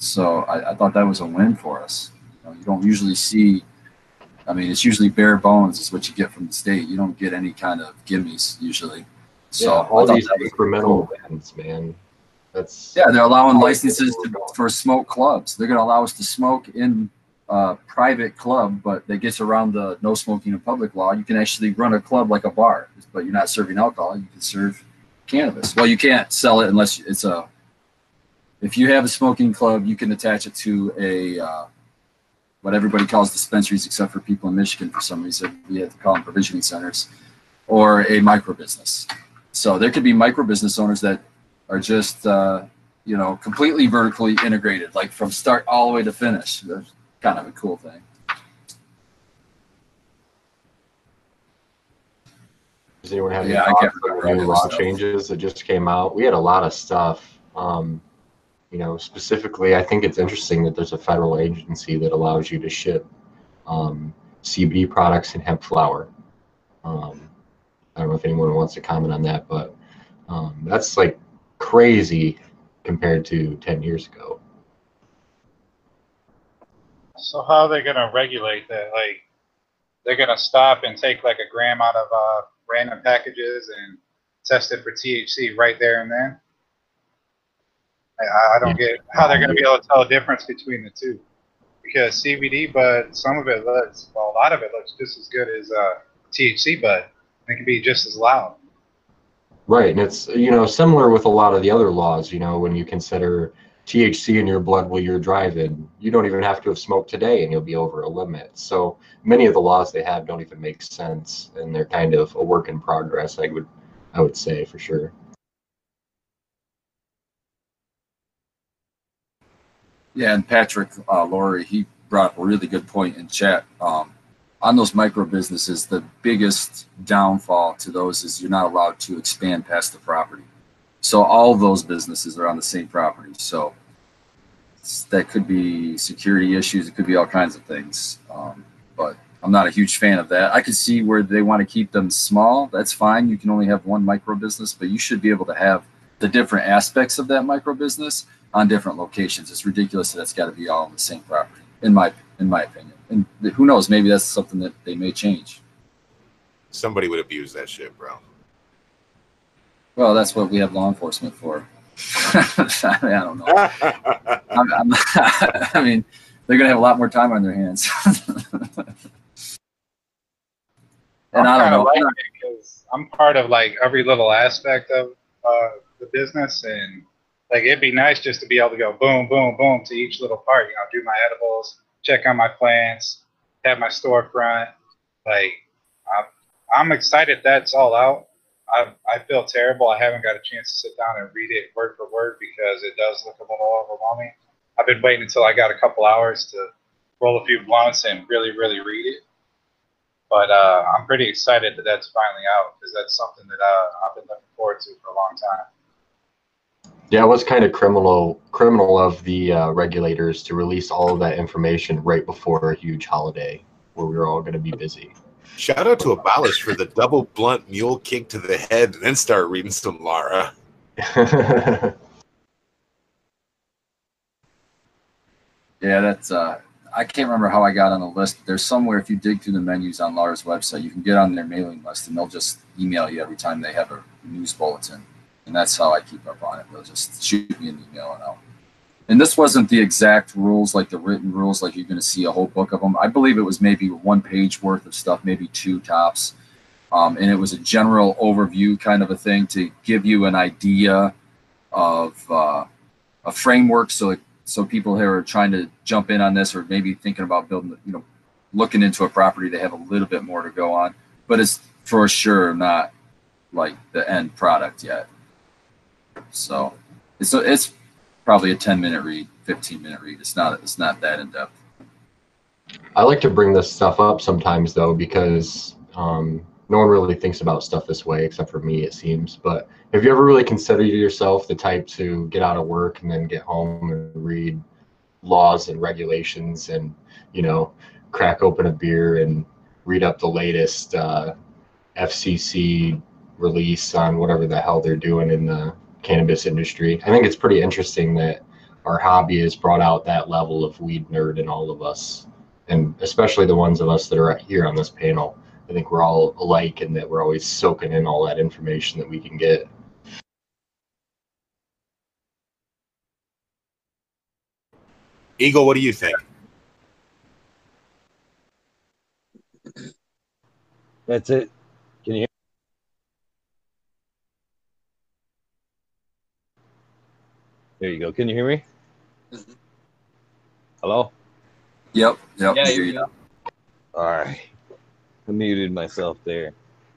So I, I thought that was a win for us. You, know, you don't usually see. I mean, it's usually bare bones is what you get from the state. You don't get any kind of gimmies usually. So yeah, all these incremental cool. wins, man. That's Yeah, they're allowing licenses to, for smoke clubs. They're going to allow us to smoke in a private club, but that gets around the no smoking in public law. You can actually run a club like a bar, but you're not serving alcohol. You can serve cannabis. Well, you can't sell it unless it's a. If you have a smoking club, you can attach it to a uh, what everybody calls dispensaries, except for people in Michigan for some reason. We have to call them provisioning centers, or a micro business. So there could be micro business owners that are just uh, you know completely vertically integrated, like from start all the way to finish. That's kind of a cool thing. Does anyone have any Yeah, thoughts on new law stuff. changes that just came out? We had a lot of stuff. Um, you know, specifically, I think it's interesting that there's a federal agency that allows you to ship um, CBD products and hemp flower. Um, I don't know if anyone wants to comment on that, but um, that's like crazy compared to 10 years ago. So how are they gonna regulate that? Like, they're gonna stop and take like a gram out of uh, random packages and test it for THC right there and then? I, I don't get how they're gonna be able to tell the difference between the two. Because CBD bud, some of it looks, well, a lot of it looks just as good as uh, THC bud. It can be just as loud. Right, and it's you know similar with a lot of the other laws. You know, when you consider THC in your blood while you're driving, you don't even have to have smoked today, and you'll be over a limit. So many of the laws they have don't even make sense, and they're kind of a work in progress. I would, I would say for sure. Yeah, and Patrick uh, Laurie, he brought up a really good point in chat. Um, on those micro businesses, the biggest downfall to those is you're not allowed to expand past the property. So all those businesses are on the same property. So that could be security issues. It could be all kinds of things. Um, but I'm not a huge fan of that. I could see where they want to keep them small. That's fine. You can only have one micro business, but you should be able to have the different aspects of that micro business on different locations. It's ridiculous that that's got to be all on the same property, in my in my opinion. And who knows? Maybe that's something that they may change. Somebody would abuse that shit, bro. Well, that's what we have law enforcement for. I, mean, I don't know. I'm, I'm, I mean, they're gonna have a lot more time on their hands. and I don't know. like I'm part of like every little aspect of uh, the business, and like it'd be nice just to be able to go boom, boom, boom to each little part. You know, do my edibles, check on my plants, have my storefront. Like, I'm, I'm excited that's all out. I I feel terrible. I haven't got a chance to sit down and read it word for word because it does look a little overwhelming. I've been waiting until I got a couple hours to roll a few blunts and really, really read it but uh, I'm pretty excited that that's finally out because that's something that uh, I've been looking forward to for a long time. Yeah, it was kind of criminal criminal of the uh, regulators to release all of that information right before a huge holiday where we were all going to be busy. Shout out to Abolish for the double blunt mule kick to the head and then start reading some Lara. Yeah, that's. Uh, I can't remember how I got on the list. But there's somewhere if you dig through the menus on Lara's website, you can get on their mailing list, and they'll just email you every time they have a news bulletin, and that's how I keep up on it. They'll just shoot me an email and I'll. And this wasn't the exact rules, like the written rules, like you're going to see a whole book of them. I believe it was maybe one page worth of stuff, maybe two tops, um, and it was a general overview kind of a thing to give you an idea of uh, a framework, so it so people who are trying to jump in on this or maybe thinking about building, you know, looking into a property, they have a little bit more to go on, but it's for sure not like the end product yet. So it's it's probably a 10 minute read, 15 minute read. It's not it's not that in depth. I like to bring this stuff up sometimes though because um, no one really thinks about stuff this way except for me, it seems. But have you ever really considered yourself the type to get out of work and then get home and read laws and regulations and you know crack open a beer and read up the latest uh, FCC release on whatever the hell they're doing in the cannabis industry? I think it's pretty interesting that our hobby has brought out that level of weed nerd in all of us and especially the ones of us that are here on this panel. I think we're all alike in that we're always soaking in all that information that we can get. Eagle, what do you think? That's it. Can you hear? There you go. Can you hear me? Mhm. Hello? Yep, yep. Yeah, I hear you- you. All right. I muted myself there.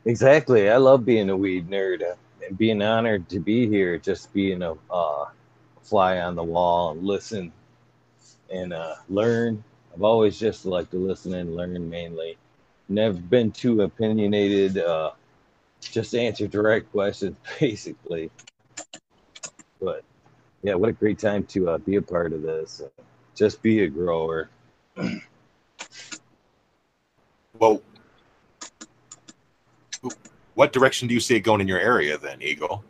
Exactly. I love being a weed nerd uh, and being honored to be here, just being a uh, fly on the wall and listen and uh, learn. I've always just liked to listen and learn mainly. Never been too opinionated, uh, just answer direct questions, basically. But yeah, what a great time to uh, be a part of this. Uh, just be a grower. Well, what direction do you see it going in your area then, Eagle?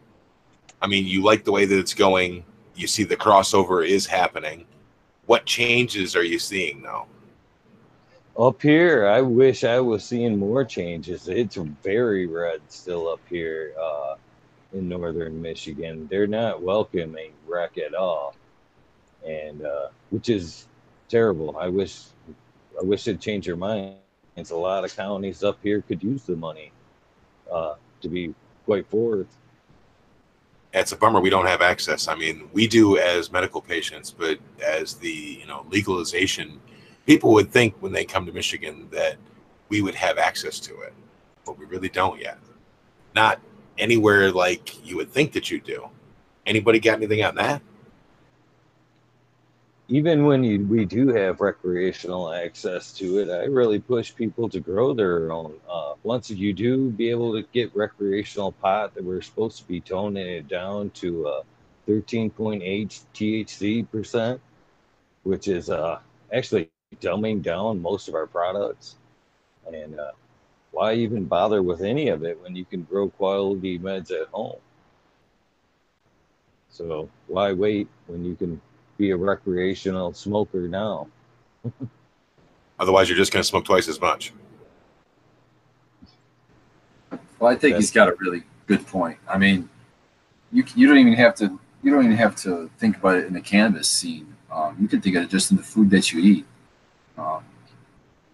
I mean, you like the way that it's going. You see the crossover is happening. What changes are you seeing now? Up here, I wish I was seeing more changes. It's very red still up here uh, in northern Michigan. They're not welcoming rec at all, and uh, which is terrible. I wish, I wish they'd change their minds. A lot of counties up here could use the money. Uh, to be quite forward, It's a bummer we don't have access. I mean, we do as medical patients, but as the you know legalization, people would think when they come to Michigan that we would have access to it, but we really don't yet. Not anywhere like you would think that you do. Anybody got anything on that? even when you, we do have recreational access to it, I really push people to grow their own. Uh, once you do be able to get recreational pot, that we're supposed to be toning it down to uh, 13.8 THC percent, which is uh, actually dumbing down most of our products. And uh, why even bother with any of it when you can grow quality meds at home? So why wait when you can be a recreational smoker now? Otherwise, you're just going to smoke twice as much. Well, I think he's got a really good point. I mean, you you don't even have to you don't even have to think about it in the cannabis scene. Um, you can think of it just in the food that you eat. Um,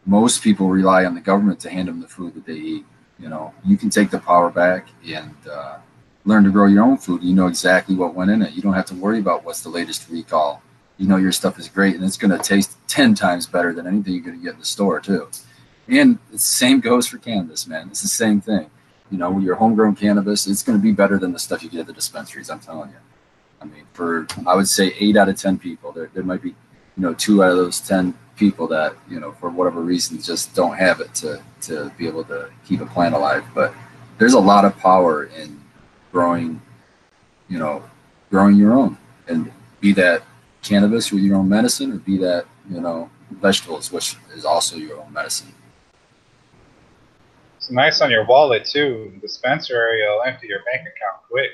most people rely on the government to hand them the food that they eat. You know, you can take the power back and uh, learn to grow your own food. You know exactly what went in it. You don't have to worry about what's the latest recall. You know your stuff is great and it's going to taste 10 times better than anything you're going to get in the store, too. And the same goes for cannabis, man. It's the same thing. You know, your homegrown cannabis, it's going to be better than the stuff you get at the dispensaries, I'm telling you. I mean, for, I would say eight out of 10 people, there, there might be, you know, two out of those 10 people that, you know, for whatever reason, just don't have it to, to be able to keep a plant alive. But there's a lot of power in growing, you know, growing your own and be that cannabis with your own medicine or be that, you know, vegetables, which is also your own medicine. It's nice on your wallet too. The dispensary, will empty your bank account quick.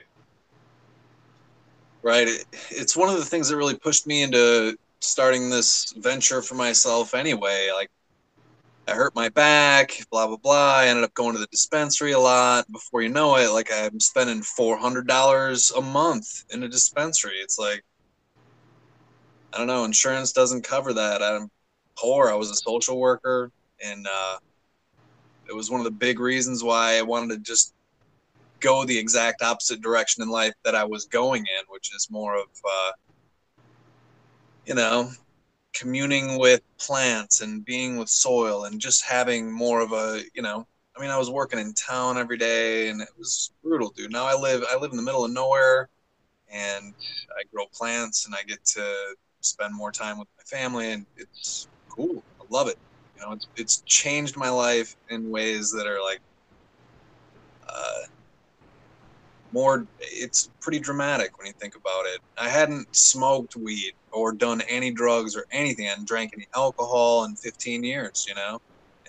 Right. It's one of the things that really pushed me into starting this venture for myself anyway. Like I hurt my back, blah blah blah. I ended up going to the dispensary a lot. Before you know it, like I'm spending four hundred dollars a month in a dispensary. It's like I don't know, insurance doesn't cover that. I'm poor. I was a social worker, and uh, it was one of the big reasons why I wanted to just go the exact opposite direction in life that I was going in, which is more of, uh, you know, communing with plants and being with soil and just having more of a, you know, I mean, I was working in town every day and it was brutal, dude. Now I live, I live in the middle of nowhere and I grow plants and I get to spend more time with my family and it's cool. I love it. You know, it's, it's changed my life in ways that are like, uh, more it's pretty dramatic when you think about it. I hadn't smoked weed or done any drugs or anything. And drank any alcohol in 15 years you know?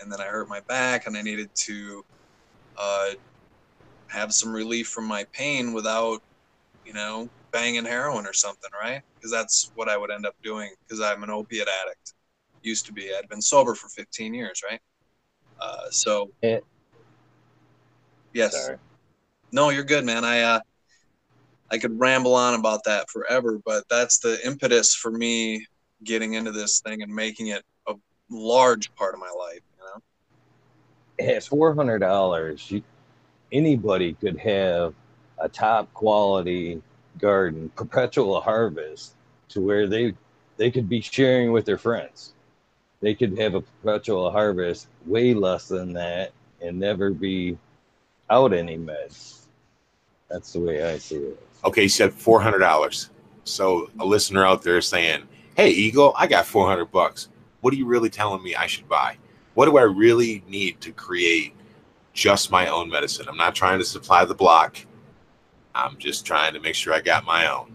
And then i hurt my back and i needed to uh, have some relief from my pain without you know banging heroin or something right? Because that's what i would end up doing because i'm an opiate addict. Used to be. I'd been sober for 15 years right? Uh, so Eh. yes. Sorry. No, you're good, man. I uh, I could ramble on about that forever, but that's the impetus for me getting into this thing and making it a large part of my life. You know, At four hundred dollars, anybody could have a top quality garden, perpetual harvest, to where they they could be sharing with their friends. They could have a perpetual harvest way less than that and never be out any meds. That's the way I see it. Okay, you said four hundred dollars. So a listener out there is saying, "Hey, Eagle, I got four hundred bucks. What are you really telling me I should buy? What do I really need to create just my own medicine? I'm not trying to supply the block. I'm just trying to make sure I got my own.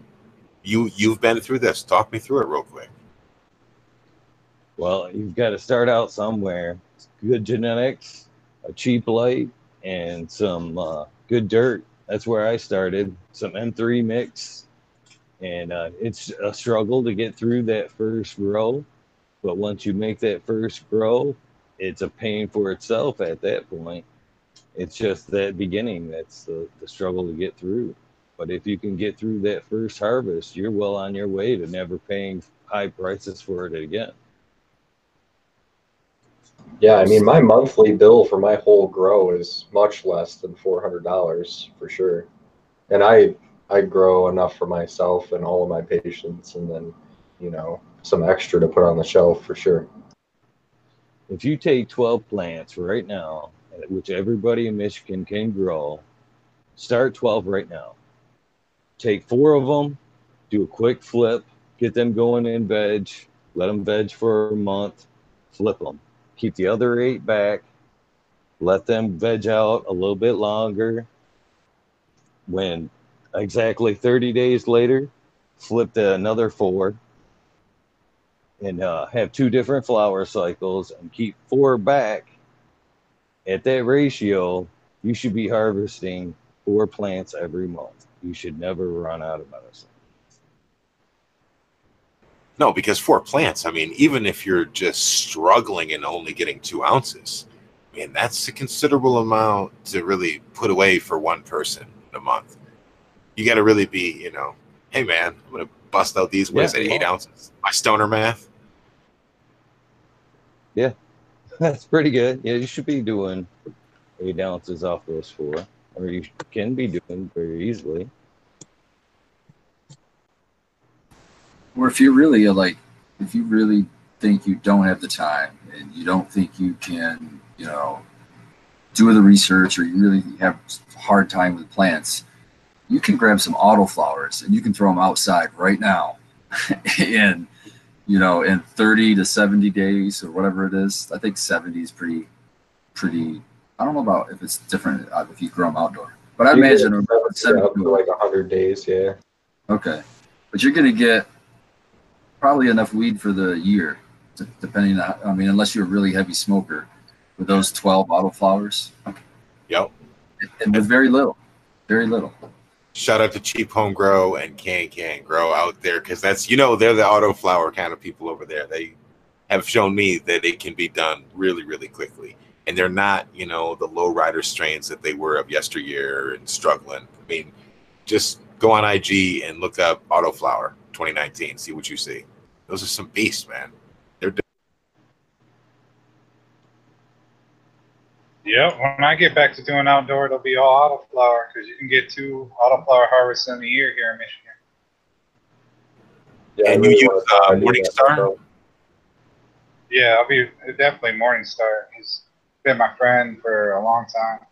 You you've been through this. Talk me through it real quick. Well, you've got to start out somewhere. Good genetics, a cheap light, and some uh, good dirt. That's where I started. Some M3 mix, and uh, it's a struggle to get through that first grow. But once you make that first grow, it's a pain for itself at that point. It's just that beginning that's the, the struggle to get through. But if you can get through that first harvest, you're well on your way to never paying high prices for it again. Yeah, I mean, my monthly bill for my whole grow is much less than four hundred dollars for sure, and I I grow enough for myself and all of my patients, and then you know some extra to put on the shelf for sure. If you take 12 plants right now, which everybody in Michigan can grow, start 12 right now. Take four of them, do a quick flip, get them going in veg, let them veg for a month, flip them. Keep the other eight back, let them veg out a little bit longer. When exactly 30 days later, flip to another four and uh, have two different flower cycles and keep four back. At that ratio, you should be harvesting four plants every month. You should never run out of medicine. No, because four plants, I mean, even if you're just struggling and only getting two ounces, I mean, that's a considerable amount to really put away for one person in a month. You got to really be, you know, hey, man, I'm going to bust out these, what is Yeah, it, eight well- ounces? My stoner math. Yeah, that's pretty good. Yeah, you should be doing eight ounces off those four, or you can be doing very easily. Or if you're really uh, like, if you really think you don't have the time and you don't think you can, you know, do the research or you really have a hard time with plants, you can grab some auto flowers and you can throw them outside right now. and, you know, in 30 to 70 days or whatever it is, I think 70 is pretty, pretty, I don't know about if it's different uh, if you grow them outdoor. But I You imagine it 70 up for like hundred days. Yeah. Okay, but you're gonna get probably enough weed for the year, depending on. I mean, unless you're a really heavy smoker, with those twelve autoflowers, Yep. and with very little, very little. Shout out to Cheap Home Grow and Can Can Grow out there because that's, you know, they're the auto flower kind of people over there. They have shown me that it can be done really, really quickly. And they're not, you know, the Lowryder strains that they were of yesteryear and struggling. I mean, just go on IG and look up Autoflower 2019, see what you see. Those are some beasts, man. They're Yep. When I get back to doing outdoor, it'll be all autoflower because you can get two autoflower harvests in a year here in Michigan. Yeah, I And you really use, wanna try uh, to do that Morningstar? myself. Yeah, I'll be definitely Morningstar. He's been my friend for a long time.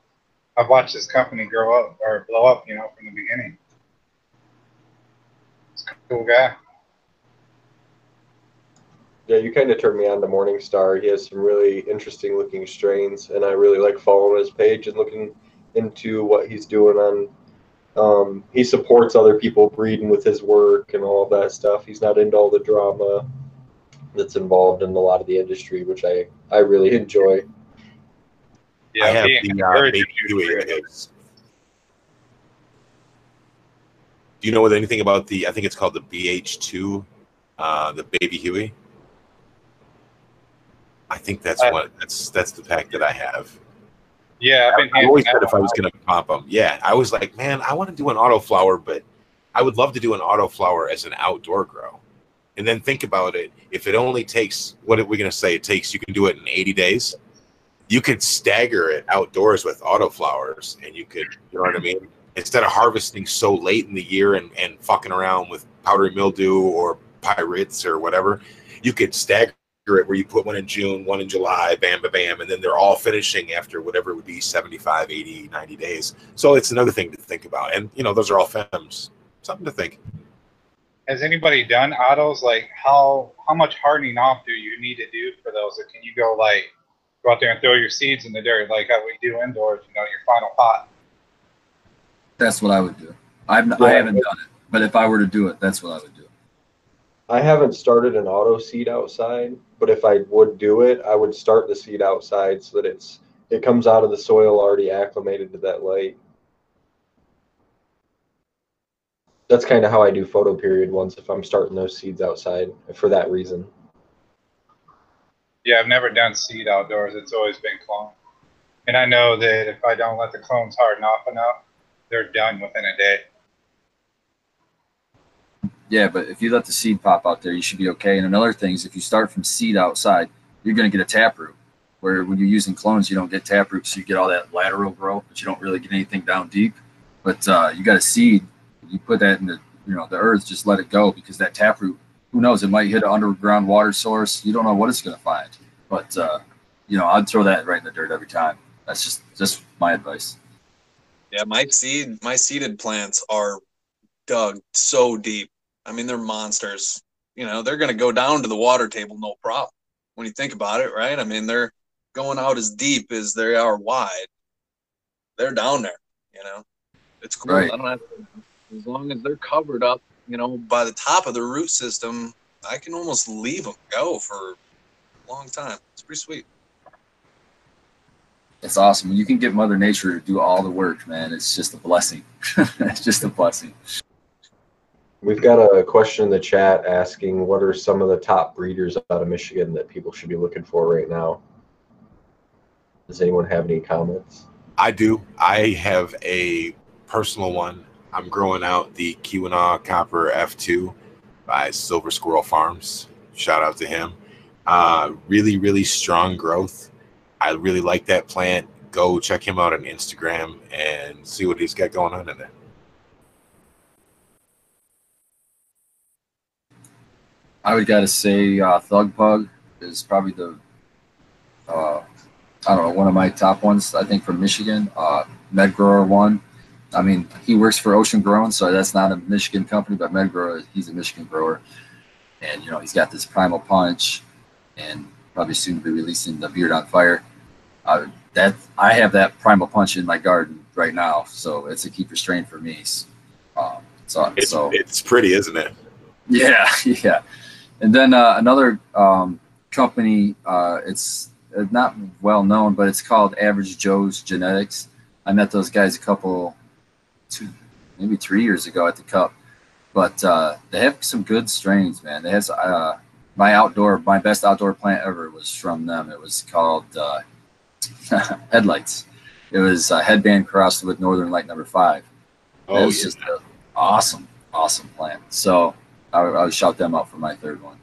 I've watched this company grow up or blow up, you know, from the beginning. He's a cool guy. Yeah, you kind of turned me on to Morningstar. He has some really interesting looking strains, and I really like following his page and looking into what he's doing on. Um, he supports other people breeding with his work and all that stuff. He's not into all the drama that's involved in a lot of the industry, which I I really enjoy. Yeah, I have the uh, Baby Huey. eggs. Do you know anything about the? I think it's called the BH2, uh, the Baby Huey. I think that's Uh, what that's that's the pack that I have. Yeah, I've been I always said if I was going to pop them, yeah, I was like, man, I want to do an auto flower, but I would love to do an auto flower as an outdoor grow. And then think about it. If it only takes, what are we going to say? It takes, you can do it in 80 days. You could stagger it outdoors with auto flowers and you could, you know what I mean? Instead of harvesting so late in the year and, and fucking around with powdery mildew or pirates or whatever, you could stagger it where you put one in June, one in July, bam, bam, bam, and then they're all finishing after whatever it would be 75, 80, 90 days. So it's another thing to think about. And, you know, those are all femmes. Something to think. Has anybody done autos? Like, how how much hardening off do you need to do for those? Or can you go like go out there and throw your seeds in the dirt like how we do indoors? You know, your final pot. That's what I would do. I've I haven't done it, but if I were to do it, that's what I would do. I haven't started an auto seed outside, but if I would do it, I would start the seed outside so that it's it comes out of the soil already acclimated to that light. That's kind of how I do photo period ones if I'm starting those seeds outside for that reason. Yeah, I've never done seed outdoors. It's always been clone. And I know that if I don't let the clones harden off enough, they're done within a day. Yeah, but if you let the seed pop out there, you should be okay. And another thing is if you start from seed outside, you're going to get a taproot. Where when you're using clones, you don't get taproot, so you get all that lateral growth, but you don't really get anything down deep. But uh, you got a seed, you put that in the you know the earth, just let it go because that taproot, who knows, it might hit an underground water source. You don't know what it's going to find. But uh, you know, I'd throw that right in the dirt every time. That's just just my advice. Yeah, my seed, my seeded plants are dug so deep. I mean, they're monsters. you know, they're going to go down to the water table no problem. When you think about it, right? I mean, they're going out as deep as they are wide. They're down there, you know. It's cool. Right. I don't have as long as they're covered up, you know, by the top of the root system, I can almost leave them go for a long time. It's pretty sweet. It's awesome. When you can get Mother Nature to do all the work, man, it's just a blessing. it's just a blessing. We've got a question in the chat asking what are some of the top breeders out of Michigan that people should be looking for right now? Does anyone have any comments? I do. I have a personal one. I'm growing out the Keweenaw Copper F2 by Silver Squirrel Farms. Shout out to him. Uh, really, really strong growth. I really like that plant. Go check him out on Instagram and see what he's got going on in there. I would gotta say uh, Thug Pug is probably the uh, I don't know one of my top ones. I think from Michigan. Uh, Med Grower one. I mean, he works for Ocean Grown, so that's not a Michigan company, but Med Grower, he's a Michigan grower, and you know he's got this Primal Punch, and probably soon to be releasing the Beard on Fire. Uh, that I have that Primal Punch in my garden right now, so it's a keeper strain for me. Um, so, It's, so it's pretty, isn't it? yeah, yeah. And then uh, another um, company, uh, it's uh, not well known, but it's called Average Joe's Genetics. I met those guys a couple, two, maybe three years ago at the Cup. But uh, they have some good strains, man. They have uh, my outdoor, my best outdoor plant ever was from them. It was called uh, Headlights. It was a headband crossed with Northern Light Number Five. it Oh, was yeah. just an awesome, awesome plant. So I, would- I would shout them out for my third one.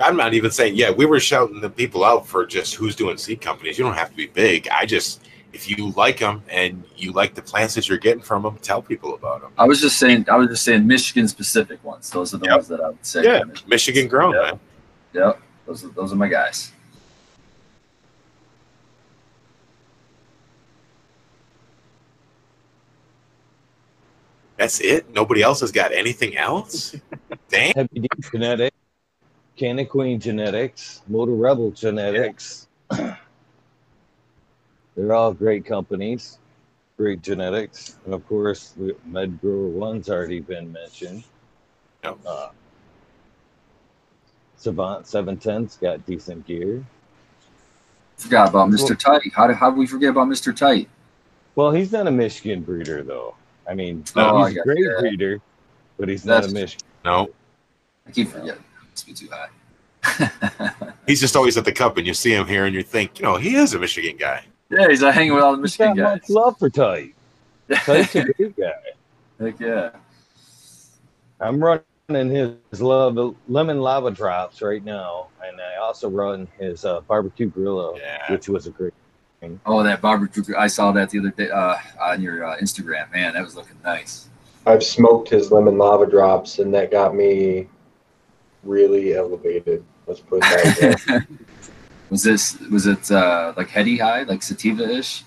I'm not even saying, yeah, we were shouting the people out for just who's doing seed companies. You don't have to be big. I just, if you like them and you like the plants that you're getting from them, tell people about them. I was just saying, I was just saying Michigan specific ones. Those are the Yep. ones that I would say. Yeah, Michigan grown, Yeah. man. Yep. Those are, those are my guys. That's it. Nobody else has got anything else. Dang. Heavy D Genetics, Canna Queen Genetics, Motor Rebel Genetics. They're all great companies, great genetics, and of course, we- Med Grower One's already been mentioned. Yep. Uh, Savant 710's got decent gear. Forgot about Mr. Tight. How did, how did we forget about Mr. Tight? Well, he's not a Michigan breeder, though. I mean, Oh, he's a great you. breeder, but he's not a Michigan. No, I keep forgetting. It must be too high. he's just always at the cup, and you see him here, and you think, you know, he is a Michigan guy. yeah, he's uh, hanging with all the He's Michigan got much guys. love for Tight. Tight's a great guy. Heck yeah. I'm running his love, lemon lava drops right now, and I also run his uh, barbecue gorilla, Yeah. which was a great. Oh, that barbecue. I saw that the other day uh, on your uh, Instagram. Man, that was looking nice. I've smoked his lemon lava drops, and that got me really elevated. Let's put that way. was this was it uh, like heady high, like sativa ish?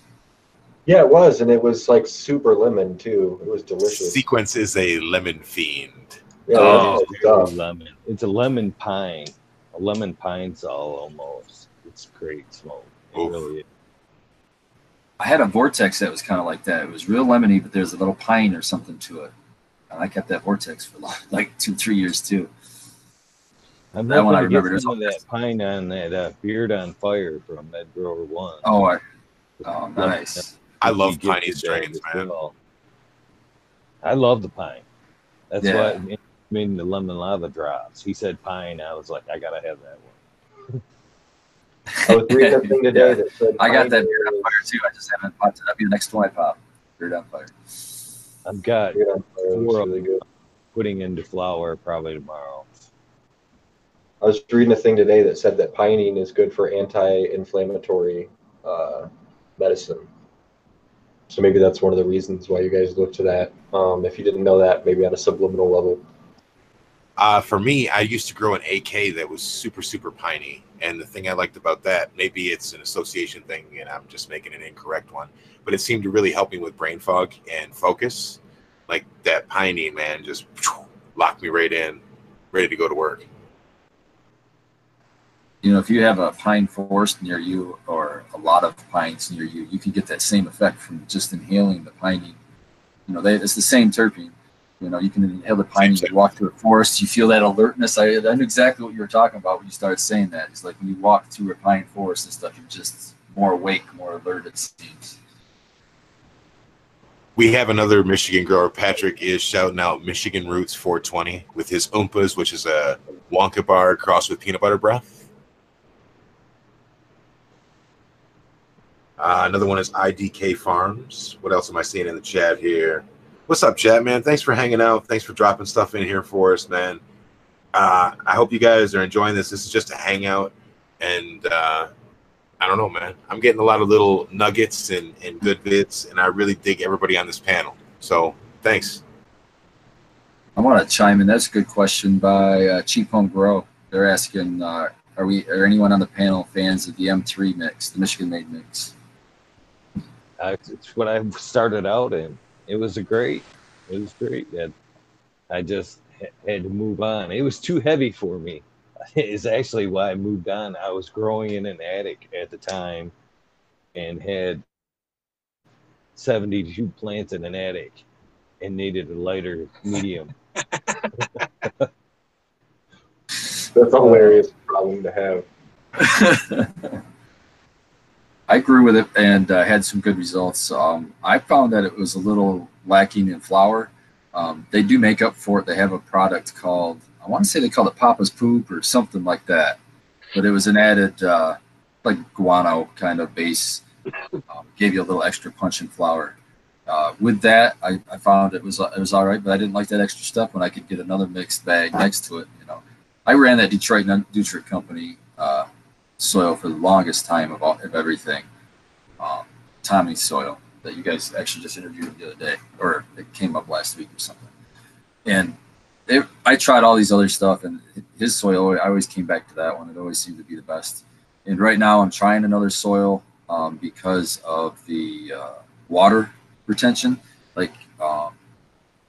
yeah, it was, and it was like super lemon too. It was delicious. Sequence is a lemon fiend. Yeah, Oh, that's good stuff. lemon. It's a lemon pine, a lemon pine sol almost. It's great smoke. It Oof. really is. I had a vortex that was kind of like that. It was real lemony, but there's a little pine or something to it. And I kept that vortex for long, like two, three years too. I'm That one I remember. There's some of all- that pine on that uh, beard on fire from Med Grower One. Oh, I, oh, nice. I love You piney strains, man. well. I love the pine. That's Yeah. why I mean, mean the lemon lava drops. He said pine. I was like, I gotta have that one. I was reading a thing today that said I got that pine beard on fire too. I just haven't popped it. That'll be the next one I pop. Beard on fire. I've got Beard on fire was Four of really good. putting into flower probably tomorrow. I was reading a thing today that said that pinene is good for anti-inflammatory uh, medicine. So maybe that's one of the reasons why you guys look to that. Um, if you didn't know that, maybe on a subliminal level. Uh, for me, I used to grow an AK that was super, super piney. And the thing I liked about that, maybe it's an association thing and I'm just making an incorrect one, but it seemed to really help me with brain fog and focus. Like that piney, man, just locked me right in, ready to go to work. you know, if you have a pine forest near you or a lot of pines near you, you can get that same effect from just inhaling the piney. You know, they, it's the same terpene. You know, you can inhale the pinene, you walk through a forest, you feel that alertness. I, I knew exactly what you were talking about when you started saying that. It's like when you walk through a pine forest and stuff, you're just more awake, more alert, it seems. We have another Michigan grower. Patrick is shouting out Michigan Roots 420 with his Oompas, which is a Wonka bar crossed with peanut butter breath. Uh, another one is IDK Farms. What else am I seeing in the chat here? What's up, chat, man? Thanks for hanging out. Thanks for dropping stuff in here for us, man. Uh, I hope you guys are enjoying this. This is just a hangout. And uh, I don't know, man. I'm getting a lot of little nuggets and, and good bits, and I really dig everybody on this panel. So thanks. I want to chime in. That's a good question by uh, Cheap Home Grow. They're asking, uh, are we, are anyone on the panel fans of the M3 mix, the Michigan made mix? Uh, it's, it's what I started out in. It was a great. It was great. That I just had to move on. It was too heavy for me. Is actually why I moved on. I was growing in an attic at the time, and had seventy-two plants in an attic, and needed a lighter medium. That's a hilarious problem to have. I grew with it and uh, had some good results. Um, I found that it was a little lacking in flower. Um, they do make up for it. They have a product called, I want to say they call it Papa's Poop or something like that. But it was an added, uh, like guano kind of base. Um, gave you a little extra punch in flower. Uh, with that, I, I found it was it was all right, but I didn't like that extra stuff when I could get another mixed bag next to it. You know, I ran that Detroit Nutrient Company uh, soil for the longest time of, all, of everything. Um, Tommy soil that you guys actually just interviewed the other day, or it came up last week or something. And it, I tried all these other stuff, and his soil, I always came back to that one. It always seemed to be the best. And right now, I'm trying another soil um, because of the uh, water retention. Like um,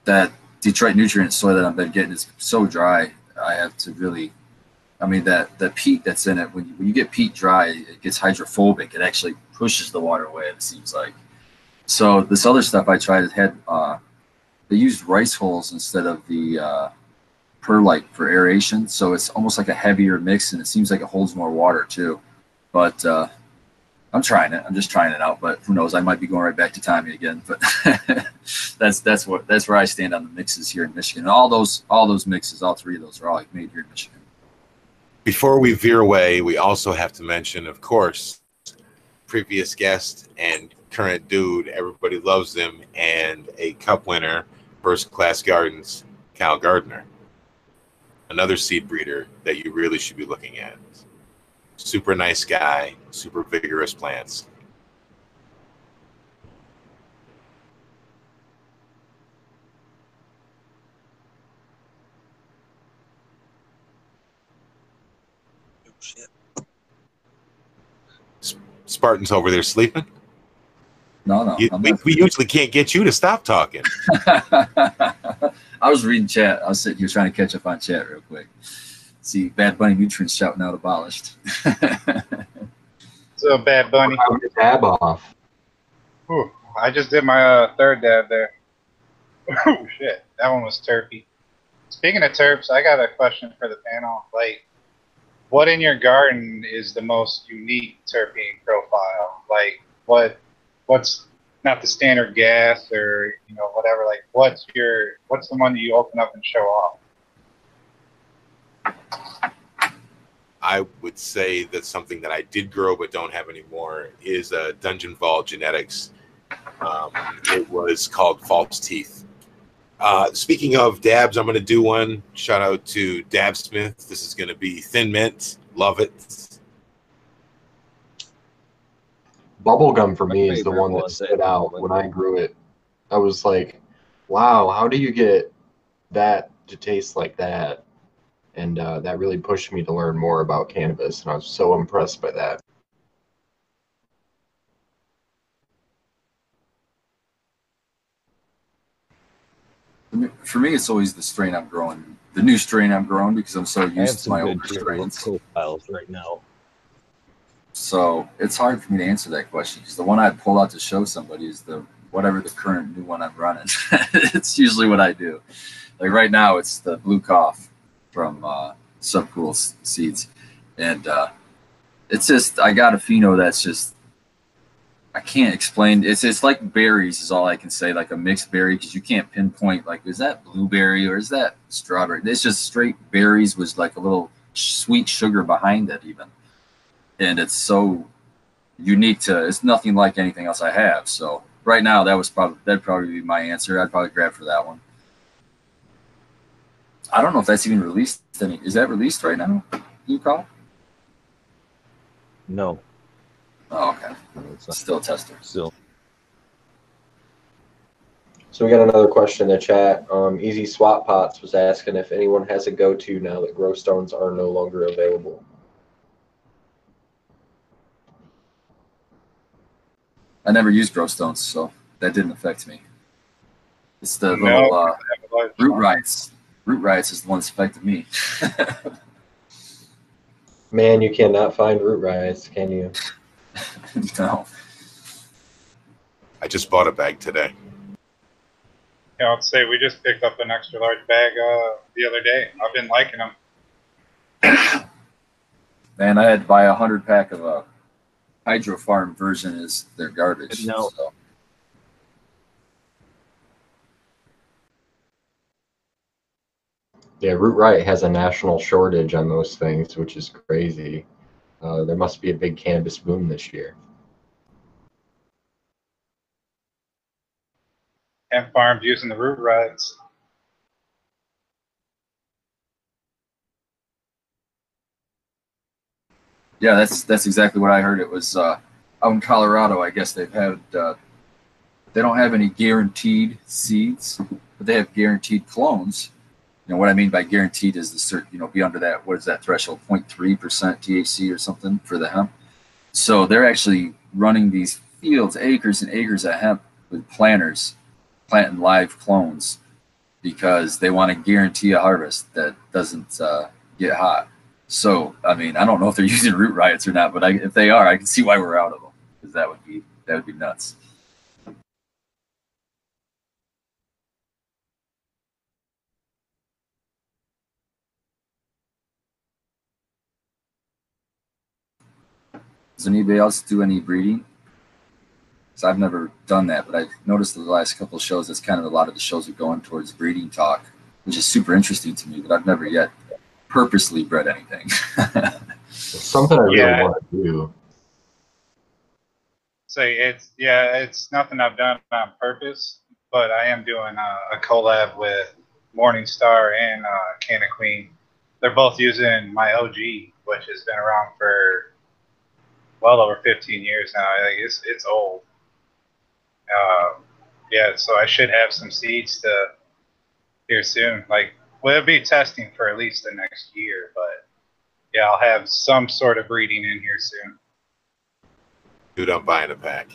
that Detroit nutrient soil that I've been getting is so dry. I have to really I mean that the peat that's in it when you, when you get peat dry, it gets hydrophobic. It actually pushes the water away. It seems like. So this other stuff I tried it had uh, they used rice hulls instead of the uh, perlite for aeration. So it's almost like a heavier mix, and it seems like it holds more water too. But uh, I'm trying it. I'm just trying it out. But who knows? I might be going right back to Tommy again. But that's that's what that's where I stand on the mixes here in Michigan. And all those all those mixes, all three of those are all like made here in Michigan. Before we veer away, we also have to mention, of course, previous guest and current dude. Everybody loves him, and a cup winner, First Class Gardens, Cal Gardner. Another seed breeder that you really should be looking at. Super nice guy, super vigorous plants. Oh, shit. Spartan's over there sleeping. No, no, You, we, we usually can't get you to stop talking. I was reading chat. I was sitting here trying to catch up on chat real quick. See, Bad Bunny nutrients shouting out abolished. So Bad Bunny. I'm off. Whew, I just did my uh, third dab there. Oh shit, that one was terpy. Speaking of terps, I got a question for the panel. Like, what in your garden is the most unique terpene profile? Like, what, what's not the standard gas or you know whatever? Like, what's your, what's the one that you open up and show off? I would say that something that I did grow but don't have anymore is uh, Dungeon Vault Genetics. Um, it was called False Teeth. Uh, speaking of dabs, I'm going to do one. Shout out to Dab Smith. This is going to be Thin Mint. Love it. Bubblegum for me is the one that one, stood out when I grew it. I was like, wow, how do you get that to taste like that? And uh, that really pushed me to learn more about cannabis, and I was so impressed by that. For me- it's always the strain I'm growing the new strain I'm growing because I'm so used to my older strains. profiles right now. So it's hard for me to answer that question because the one I pull out to show somebody is the whatever the current new one I'm running. it's usually what I do. Like right now, it's the blue cough from uh, Subcool Seeds, and uh, it's just I got a pheno that's just I can't explain. It's it's like berries is all I can say, like a mixed berry because you can't pinpoint like is that blueberry or is that strawberry. It's just straight berries with like a little sweet sugar behind it even and it's so unique to it's nothing like anything else I have. So right now that was probably that'd probably be my answer. I'd probably grab for that one. I don't know if that's even released. Any, is that released right now? You call? No, Oh, okay. it's not. Still tester. Still, So we got another question in the chat. Um, Easy Swap Pots was asking if anyone has a go-to now that grow stones are no longer available. I never used grow stones, so that didn't affect me. It's the No. little uh, Have a large root farm. rights. Root Riots is the one that's affected me. Man, you cannot find root riots, can you? no. I just bought a bag today. Yeah, I'd say we just picked up an extra large bag uh, the other day. I've been liking them. Man, I had to buy a hundred pack of a Hydrofarm version is their garbage. No. So. Yeah, Root Riot has a national shortage on those things, which is crazy. Uh, there must be a big cannabis boom this year. Hemp farms using the root rods. Yeah, that's that's exactly what I heard. It was uh, out in Colorado. I guess they've had uh, they don't have any guaranteed seeds, but they have guaranteed clones. You know what I mean by guaranteed is the cert, you know, be under that what is that threshold 0.3 percent THC or something for the hemp. So they're actually running these fields, acres and acres of hemp with planters, planting live clones because they want to guarantee a harvest that doesn't uh, get hot. So, I mean, I don't know if they're using root riots or not, but I, if they are, I can see why we're out of them because that would be that would be nuts. Does anybody else do any breeding? Because I've never done that, but I've noticed the last couple of shows that's kind of a lot of the shows are going towards breeding talk, which is super interesting to me. But I've never yet purposely bred anything. It's something I really Yeah. want to do. Say it's yeah, it's nothing I've done on purpose, but I am doing a, a collab with Morningstar and uh, Canna Queen. They're both using my OG, which has been around for well over 15 years now. Like it's it's old. Um, yeah, so I should have some seeds to here soon. Like we'll be testing for at least the next year, but yeah, I'll have some sort of breeding in here soon. Dude, I'm buying a pack.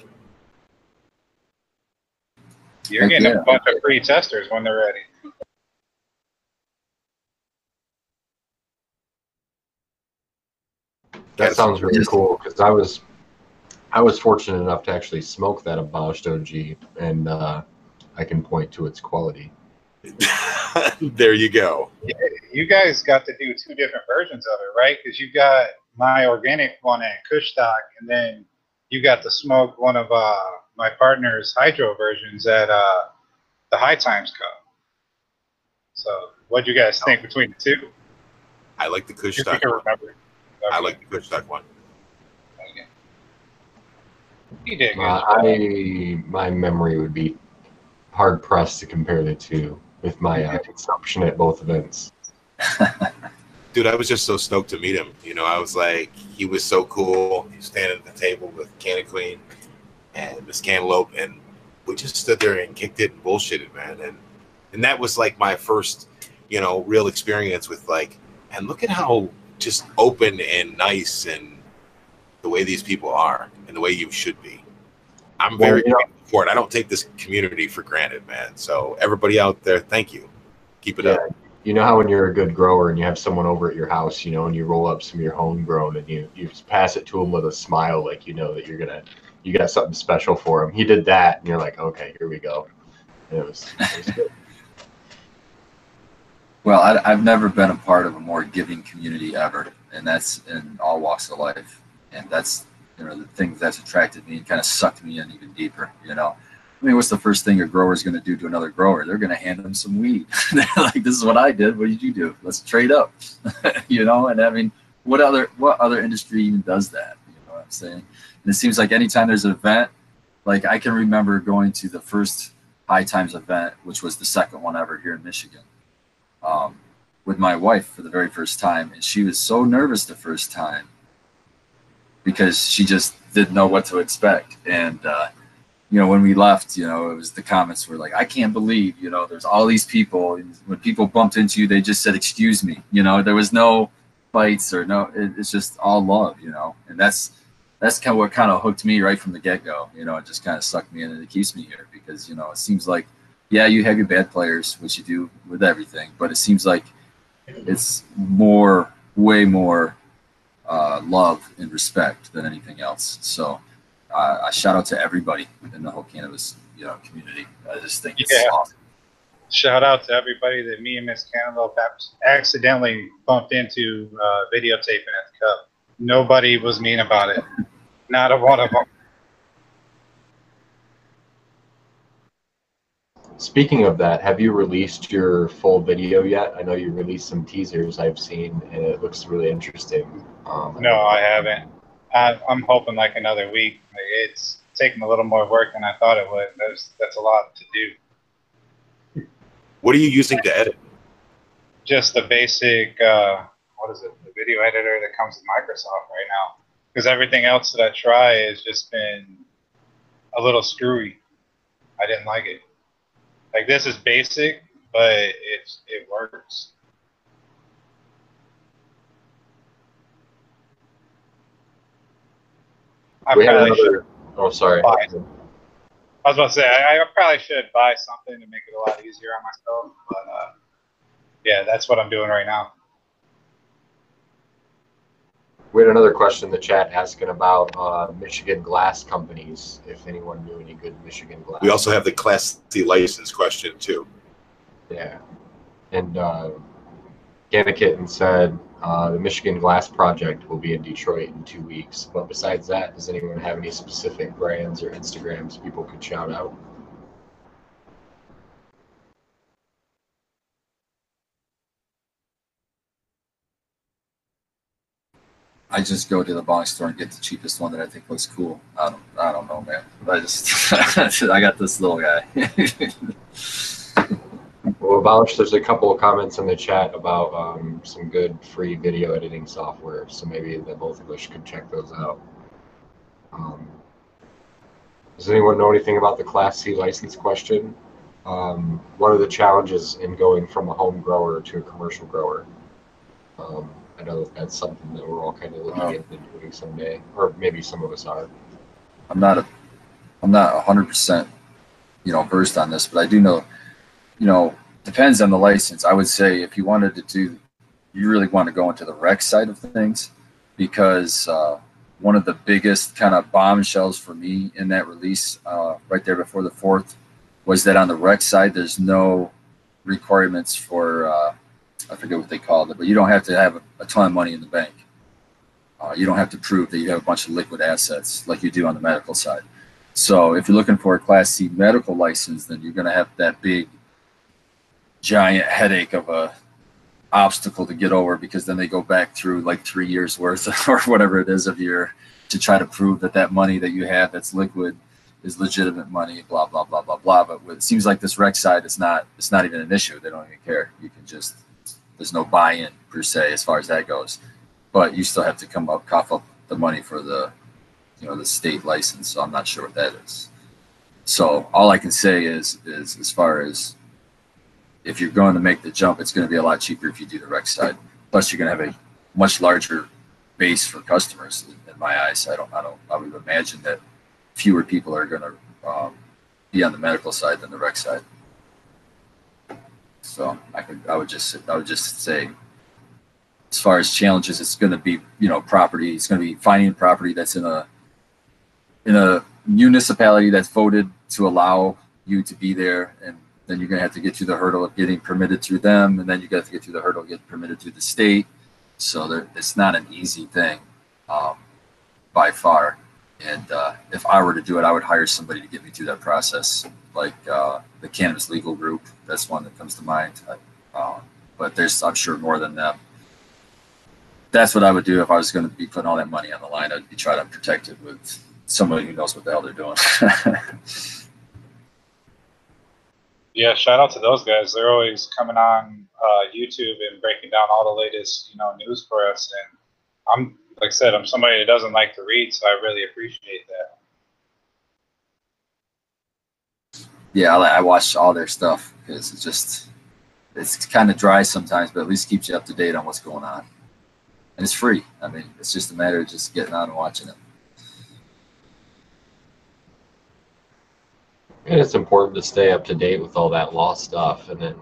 You're Heck getting yeah. a bunch of free testers when they're ready. That Yes. sounds really cool because I was I was fortunate enough to actually smoke that abolished OG, and uh, I can point to its quality. there you go. You guys got to do two different versions of it, right? Because you've got my organic one at Kushstock, and then you got to smoke one of uh, my partner's hydro versions at uh, the High Times Cup. So, what do you guys think between the two? I like the If you Kushstock can one. remember. I like the Kushstock one. Okay. You did. Uh. I my memory would be hard pressed to compare the two with my uh, consumption at both events. Dude, I was just so stoked to meet him. You know, I was like, he was so cool. He was standing at the table with Canna Queen and Miss Cantaloupe, and we just stood there and kicked it and bullshitted, man. And and that was like my first, you know, real experience with like, and look at how just open and nice and the way these people are and the way you should be. I'm Well, very know- grateful for it. I don't take this community for granted, man. So everybody out there, thank you. Keep it Yeah. up. you know how when you're a good grower and you have someone over at your house, you know, and you roll up some of your homegrown and you you just pass it to them with a smile, like you know that you're gonna you got something special for him. He did that, and you're like, okay, here we go. And it was, it was good. Well, I, I've never been a part of a more giving community ever, and that's in all walks of life. And that's you know the thing that's attracted me and kind of sucked me in even deeper. You know, I mean, what's the first thing a grower is going to do to another grower? They're going to hand them some weed. Like, "This is what I did. What did you do? Let's trade up." you know, and I mean, what other what other industry even does that? You know what I'm saying? And it seems like anytime there's an event, like I can remember going to the first High Times event, which was the second one ever here in Michigan, um, with my wife for the very first time, and she was so nervous the first time because she just didn't know what to expect. And uh, you know, when we left, you know, it was the comments were like, "I can't believe, you know, there's all these people. And when people bumped into you, they just said, "Excuse me." You know, there was no fights or no. It, it's just all love, you know, and that's that's kind of what kind of hooked me right from the get go. You know, it just kind of sucked me in and it keeps me here because you know it seems like, yeah, you have your bad players, which you do with everything, but it seems like it's more, way more uh, love and respect than anything else. So uh, I shout out to everybody in the whole cannabis you know community. I just think it's Yeah. awesome. Shout out to everybody that me and Miss Cantaloupe accidentally bumped into uh, videotaping at the cup. Nobody was mean about it. Not a one of them. Speaking of that, have you released your full video yet? I know you released some teasers I've seen, and it looks really interesting. Um, No, I haven't. I, I'm hoping like another week. It's taking a little more work than I thought it would. That's that's a lot to do. What are you using to edit? Just the basic, uh, what is it? The video editor that comes with Microsoft right now. Because everything else that I try has just been a little screwy. I didn't like it. Like this is basic, but it's it works. I we probably should another. Oh, sorry. I was about to say I, I probably should buy something to make it a lot easier on myself, but uh, yeah, that's what I'm doing right now. We had another question in the chat asking about uh, Michigan glass companies. If anyone knew any good Michigan glass. We also have the Class C license question too. Yeah. And uh, Ganna Kitten said uh, the Michigan Glass Project will be in Detroit in two weeks. But besides that, does anyone have any specific brands or Instagrams people could shout out? I just go to the box store and get the cheapest one that I think looks cool. I don't, I don't know, man. I just, I got this little guy. Well, Abolish, there's a couple of comments in the chat about um, some good free video editing software. So maybe the both of us could check those out. Um, does anyone know anything about the Class C license question? Um, what are the challenges in going from a home grower to a commercial grower? Um, I know that that's something that we're all kind of looking Oh. into doing someday, or maybe some of us are. I'm not a, I'm not hundred percent, you know, versed on this, but I do know, you know, depends on the license. I would say if you wanted to do, you really want to go into the rec side of things, because uh, one of the biggest kind of bombshells for me in that release, uh, right there before the fourth, was that on the rec side, there's no requirements for, uh, I forget what they called it, but you don't have to have a, ton of money in the bank. Uh, you don't have to prove that you have a bunch of liquid assets like you do on the medical side. So if you're looking for a Class C medical license, then you're going to have that big, giant headache of a obstacle to get over because then they go back through like three years worth or whatever it is of your to try to prove that that money that you have that's liquid is legitimate money. Blah blah blah blah blah. But it seems like this rec side is not. It's not even an issue. They don't even care. You can just there's no buy-in per se as far as that goes. But you still have to come up cough up the money for the you know the state license so i'm not sure what that is. So all i can say is is as far as if you're going to make the jump it's going to be a lot cheaper if you do the rec side. Plus you're going to have a much larger base for customers in, my eyes. I don't i don't i would imagine that fewer people are going to um, be on the medical side than the rec side So I could I would just I would just say as far as challenges, it's going to be you know property. It's going to be finding property that's in a in a municipality that's voted to allow you to be there, and then you're going to have to get through the hurdle of getting permitted through them, and then you got to get through the hurdle of getting permitted through the state. So it's not an easy thing um, by far. And uh, if I were to do it, I would hire somebody to get me through that process, like uh, the Cannabis Legal Group. That's one that comes to mind. Uh, but there's, I'm sure, more than them. That's what I would do if I was going to be putting all that money on the line. I'd be trying to protect it with somebody who knows what the hell they're doing. Yeah, shout out to those guys. They're always coming on uh, YouTube and breaking down all the latest, you know, news for us. And I'm, like I said, I'm somebody that doesn't like to read, so I really appreciate that. Yeah, I, I watch all their stuff because it's just it's kind of dry sometimes, but at least keeps you up to date on what's going on. And it's free. I mean, it's just a matter of just getting on and watching it. And it's important to stay up to date with all that law stuff. And then,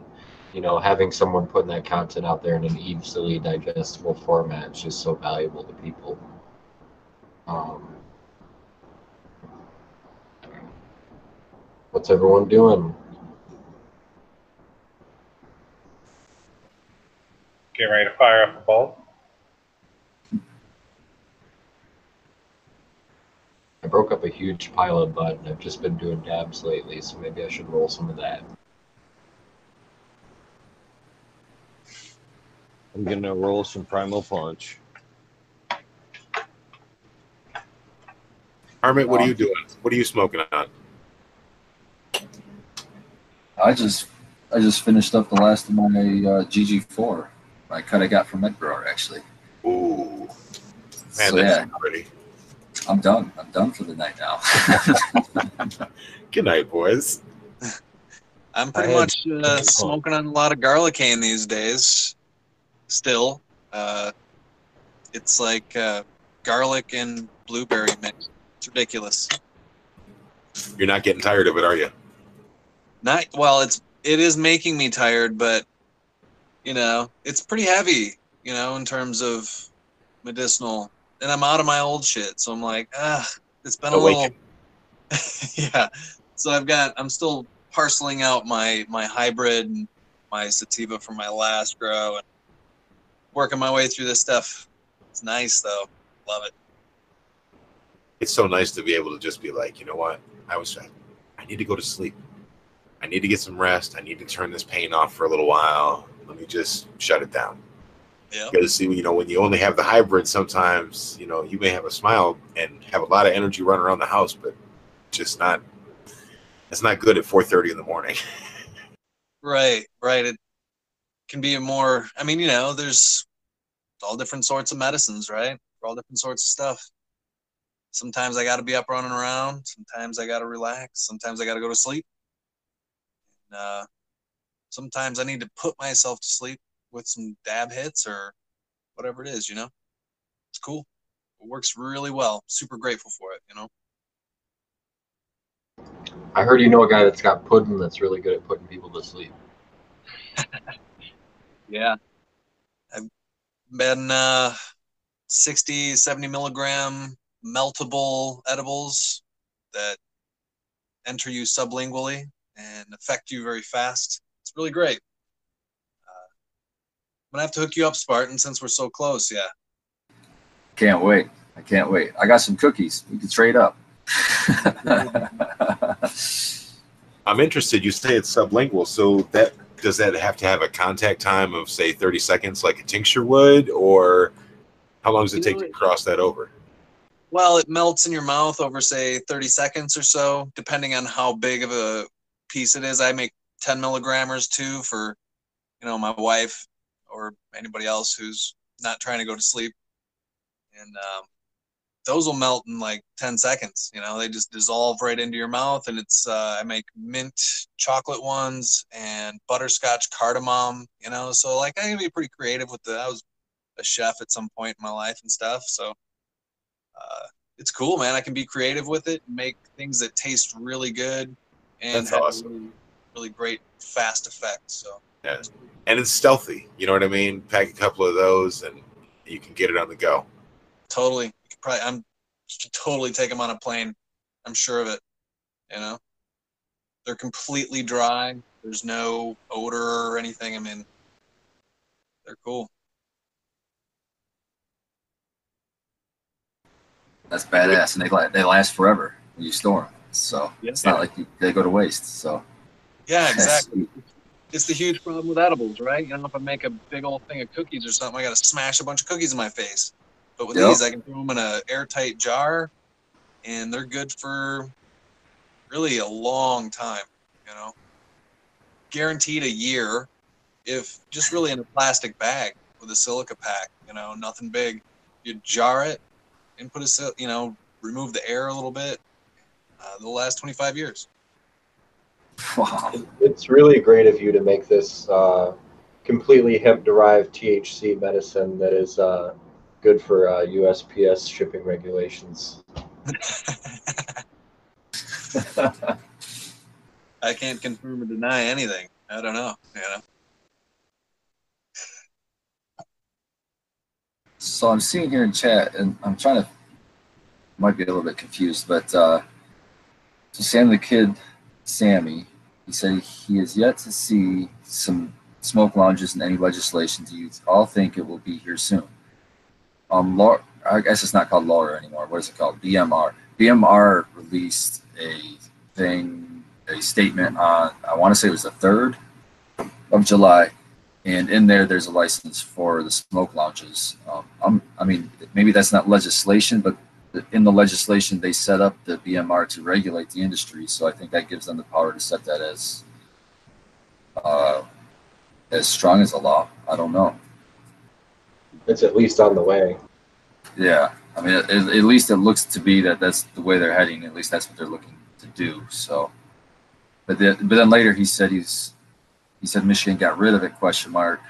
you know, having someone putting that content out there in an easily digestible format is just so valuable to people. Um, what's everyone doing? Get ready to fire up a bolt. I broke up a huge pile of bud and I've just been doing dabs lately, so maybe I should roll some of that. I'm gonna roll some primal punch. Hermit, what are you doing? What are you smoking on? I just I just finished up the last of my uh, GG4. My cut I got from MedGrower actually. Ooh, man, so that's yeah, pretty. I'm done. I'm done for the night now. Good night, boys. I'm I pretty had much uh, smoking on a lot of garlicane these days. Still, uh, it's like uh, garlic and blueberry mix. It's ridiculous. You're not getting tired of it, are you? Not well. It's it is making me tired, but you know, it's pretty heavy. You know, in terms of medicinal, and I'm out of my old shit, so I'm like, ah, it's been a little. Yeah. So I've got. I'm still parceling out my my hybrid and my sativa from my last grow and working my way through this stuff. It's nice though. Love it. It's so nice to be able to just be like, you know what? I was, I need to go to sleep. I need to get some rest. I need to turn this pain off for a little while. Let me just shut it down. Yeah. Because see, you know, when you only have the hybrid, sometimes you know you may have a smile and have a lot of energy running around the house, but just not. It's not good at four thirty in the morning. Right, right. It can be a more. I mean, you know, there's all different sorts of medicines, right? For all different sorts of stuff. Sometimes I got to be up running around. Sometimes I got to relax. Sometimes I got to go to sleep. Uh, sometimes I need to put myself to sleep with some dab hits or whatever it is. You know, it's cool. It works really well. Super grateful for it. You know. I heard you know a guy that's got pudding that's really good at putting people to sleep. Yeah. I've been uh, 60, 70 milligram meltable edibles that enter you sublingually and affect you very fast. It's really great. Uh, I'm going to have to hook you up, Spartan, since we're so close. Yeah. can't wait. I can't wait. I got some cookies. We can trade up. I'm interested. You say it's sublingual, so that does that have to have a contact time of say 30 seconds, like a tincture would, or how long does it take to cross that over? Well, it melts in your mouth over, say, 30 seconds or so, depending on how big of a piece it is. I make 10 milligrammers too for, you know, my wife or anybody else who's not trying to go to sleep. And um, those will melt in like 10 seconds. You know, they just dissolve right into your mouth. And it's, uh, I make mint chocolate ones and butterscotch cardamom, you know, so like I can be pretty creative with the, I was a chef at some point in my life and stuff. So, uh, it's cool, man. I can be creative with it, and make things that taste really good, and That's have awesome. really, really great fast effects. So Yeah. And it's stealthy. You know what I mean? Pack a couple of those and you can get it on the go. Totally. You could Probably, I'm totally take them on a plane. I'm sure of it. You know, they're completely dry. There's no odor or anything. I mean, they're cool. That's badass, and they la- they last forever when you store them. So it's not like you, they go to waste. So Yeah, exactly. It's the huge problem with edibles, right? You know, if I make a big old thing of cookies or something, I got to smash a bunch of cookies in my face. But with Yep. these, I can throw them in a airtight jar, and they're good for really a long time. You know, guaranteed a year, if just really in a plastic bag with a silica pack. You know, nothing big. You jar it and put a, you know, remove the air a little bit. Uh, they'll last 25 years. Wow. It's really great of you to make this uh, completely hemp-derived THC medicine that is uh, good for uh, USPS shipping regulations. I can't confirm or deny anything. I don't know. You know. So I'm seeing here in chat, and I'm trying to might be a little bit confused, but uh, so Sam the Kid, Sammy, he said he has yet to see some smoke lounges in any legislation. Do you all think it will be here soon? Um, LARA, I guess it's not called LARA anymore. What is it called? BMR. BMR released a thing, a statement on I want to say it was the third of July, and in there there's a license for the smoke lounges. Um, I mean, maybe that's not legislation, but in the legislation they set up the BMR to regulate the industry. So I think that gives them the power to set that as uh, as strong as a law. I don't know. It's at least on the way. Yeah, I mean, at, at least it looks to be that that's the way they're heading. At least that's what they're looking to do. So, but then, but then later he said he's he said Michigan got rid of it? Question mark.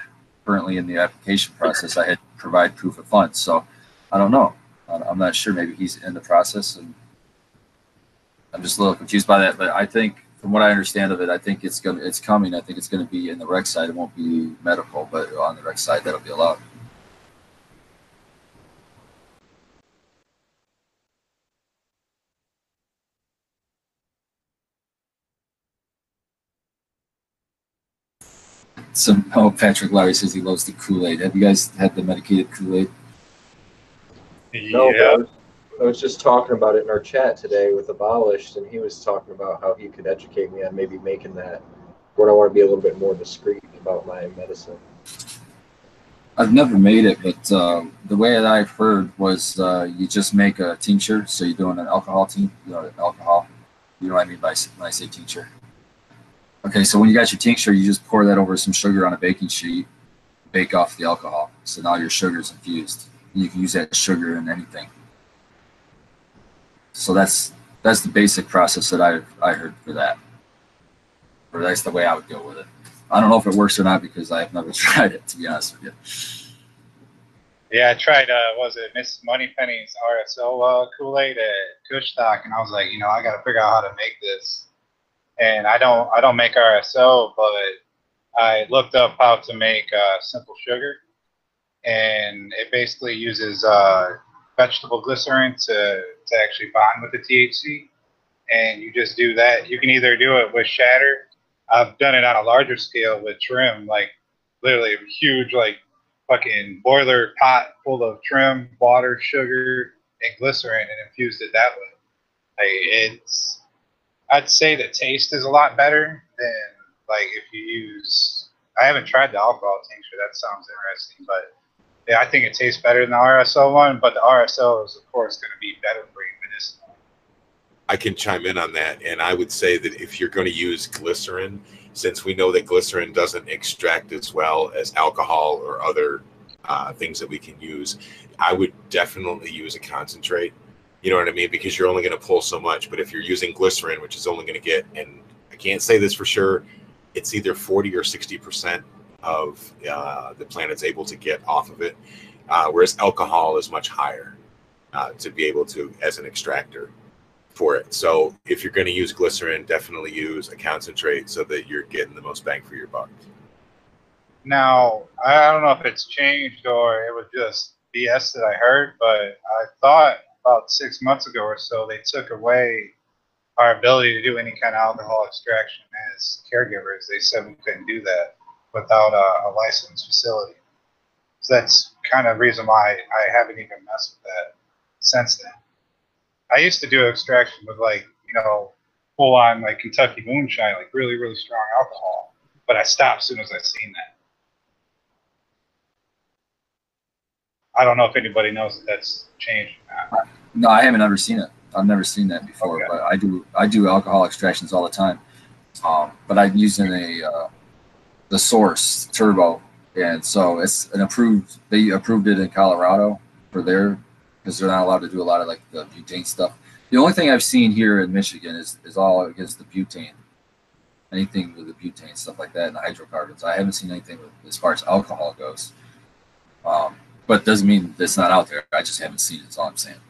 Currently in the application process, I had to provide proof of funds. So, I don't know. I'm not sure. Maybe he's in the process, and I'm just a little confused by that. But I think, from what I understand of it, I think it's gonna it's coming. I think it's going to be in the rec side. It won't be medical, but on the rec side, that'll be allowed. Some oh Patrick Larry says he loves the Kool Aid. Have you guys had the medicated Kool Aid? No, I Yeah. was, I was just talking about it in our chat today with Abolished, and he was talking about how he could educate me on maybe making that when I want to be a little bit more discreet about my medicine. I've never made it, but um, the way that I've heard was uh, you just make a tincture. So you're doing an alcohol team, you know, alcohol. You know what I mean by when I say tincture. Okay, so when you got your tincture, you just pour that over some sugar on a baking sheet, bake off the alcohol. So now your sugar's infused. You can use that sugar in anything. So that's that's the basic process that I I heard for that. Or that's the way I would go with it. I don't know if it works or not because I've never tried it to be honest with you. Yeah, I tried. Uh, was it Miss Moneypenny's RSO uh, Kool Aid at Kushstock, and I was like, you know, I got to figure out how to make this. And I don't, I don't make RSO, but I looked up how to make uh, simple sugar, and it basically uses uh, vegetable glycerin to to actually bond with the THC. And you just do that. You can either do it with shatter. I've done it on a larger scale with trim, like literally a huge, like fucking boiler pot full of trim, water, sugar, and glycerin, and infused it that way. Like it's, I'd say the taste is a lot better than like if you use. I haven't tried the alcohol tincture. That sounds interesting, but yeah, I think it tastes better than the RSO one. But the RSO is of course going to be better for you. I can chime in on that. And I would say that if you're going to use glycerin, since we know that glycerin doesn't extract as well as alcohol or other uh, things that we can use, I would definitely use a concentrate. You know what I mean? Because you're only going to pull so much. But if you're using glycerin, which is only going to get, and I can't say this for sure, it's either 40 or 60% of uh, the planet's able to get off of it. Uh, whereas alcohol is much higher uh, to be able to, as an extractor for it. So if you're going to use glycerin, definitely use a concentrate so that you're getting the most bang for your buck. Now, I don't know if it's changed or it was just BS that I heard, but I thought about six months ago or so they took away our ability to do any kind of alcohol extraction as caregivers. They said we couldn't do that without a, a licensed facility. So that's kind of the reason why I haven't even messed with that since then. I used to do extraction with like, you know, full on like Kentucky moonshine, like really, really strong alcohol. But I stopped as soon as I seen that. I don't know if anybody knows that that's changed or not. No, I haven't ever seen it. I've never seen that before, Okay. but I do I do alcohol extractions all the time. Um, but I'm using a uh, the Source Turbo, and so it's an approved. They approved it in Colorado for their because they're not allowed to do a lot of like the butane stuff. The only thing I've seen here in Michigan is is all against the butane, anything with the butane stuff like that and the hydrocarbons. I haven't seen anything with, as far as alcohol goes. Um, but doesn't mean it's not out there. I just haven't seen it. All I'm saying.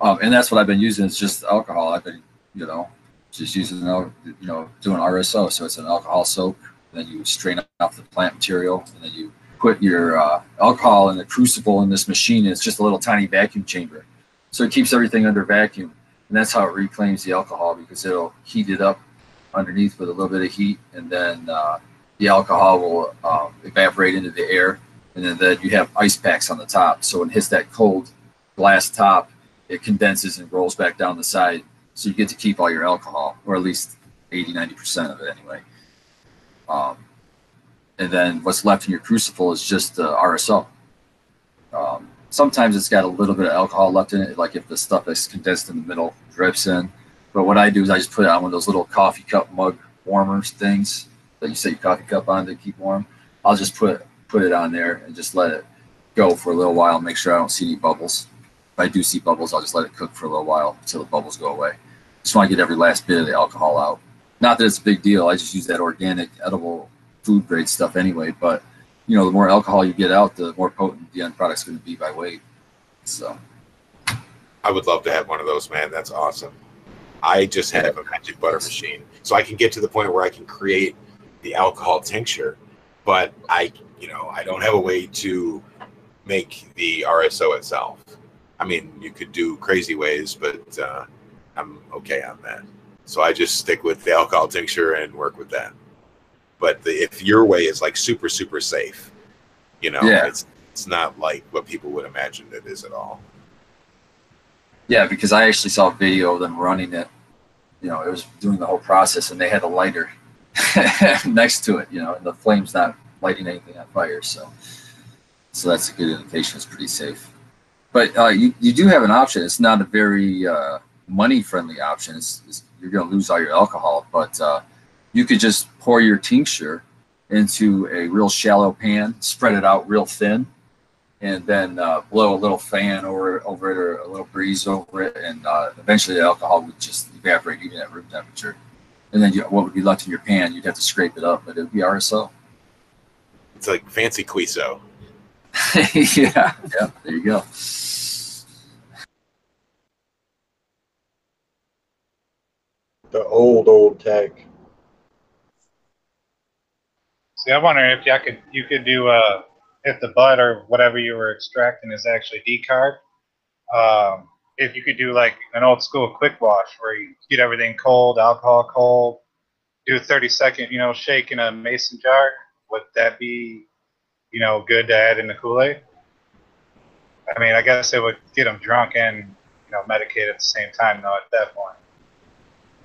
Um, and that's what I've been using. It's just alcohol. I've been, you know, just using, you know, doing RSO. So it's an alcohol soak. Then you strain off the plant material, and then you put your uh, alcohol in the crucible in this machine. It's just a little tiny vacuum chamber, so it keeps everything under vacuum, and that's how it reclaims the alcohol because it'll heat it up underneath with a little bit of heat, and then uh, the alcohol will um, evaporate into the air, and then, then you have ice packs on the top. So when it hits that cold glass top, it condenses and rolls back down the side. So you get to keep all your alcohol, or at least 80, 90% of it anyway. Um, and then what's left in your crucible is just the RSO. Um, sometimes it's got a little bit of alcohol left in it, like if the stuff that's condensed in the middle drips in. But what I do is I just put it on one of those little coffee cup mug warmers things that you set your coffee cup on to keep warm. I'll just put put it on there and just let it go for a little while, make sure I don't see any bubbles. If I do see bubbles, I'll just let it cook for a little while until the bubbles go away. Just want to get every last bit of the alcohol out. Not that it's a big deal. I just use that organic, edible, food grade stuff anyway. But you know, the more alcohol you get out, the more potent the end product's going to be by weight. So I would love to have one of those, man. That's awesome. I just have a magic butter machine, so I can get to the point where I can create the alcohol tincture, but I, you know, I don't have a way to make the RSO itself. I mean, you could do crazy ways, but uh, I'm okay on that. So I just stick with the alcohol tincture and work with that. But the, if your way is like super, super safe, you know, Yeah. it's it's not like what people would imagine it is at all. yeah, because I actually saw a video of them running it. You know, it was doing the whole process, and they had a lighter next to it. You know, and the flame's not lighting anything on fire. So, so that's a good indication. It's pretty safe. But uh, you you do have an option. It's not a very uh, money friendly option. It's, it's you're going to lose all your alcohol, but uh, you could just pour your tincture into a real shallow pan, spread it out real thin, and then uh, blow a little fan over over it or a little breeze over it, and uh, eventually the alcohol would just evaporate even at room temperature. And then you, what would be left in your pan, you'd have to scrape it up, but it would be RSO. It's like fancy QWISO. yeah, yeah, there you go. The old old tech. See, I wonder if you could you could do uh if the bud or whatever you were extracting is actually decarb. Um, if you could do like an old school quick wash where you get everything cold, alcohol cold, do a 30 second, you know, shake in a mason jar, would that be, you know, good to add in the Kool-Aid? I mean, I guess it would get them drunk and, you know, medicated at the same time though at that point.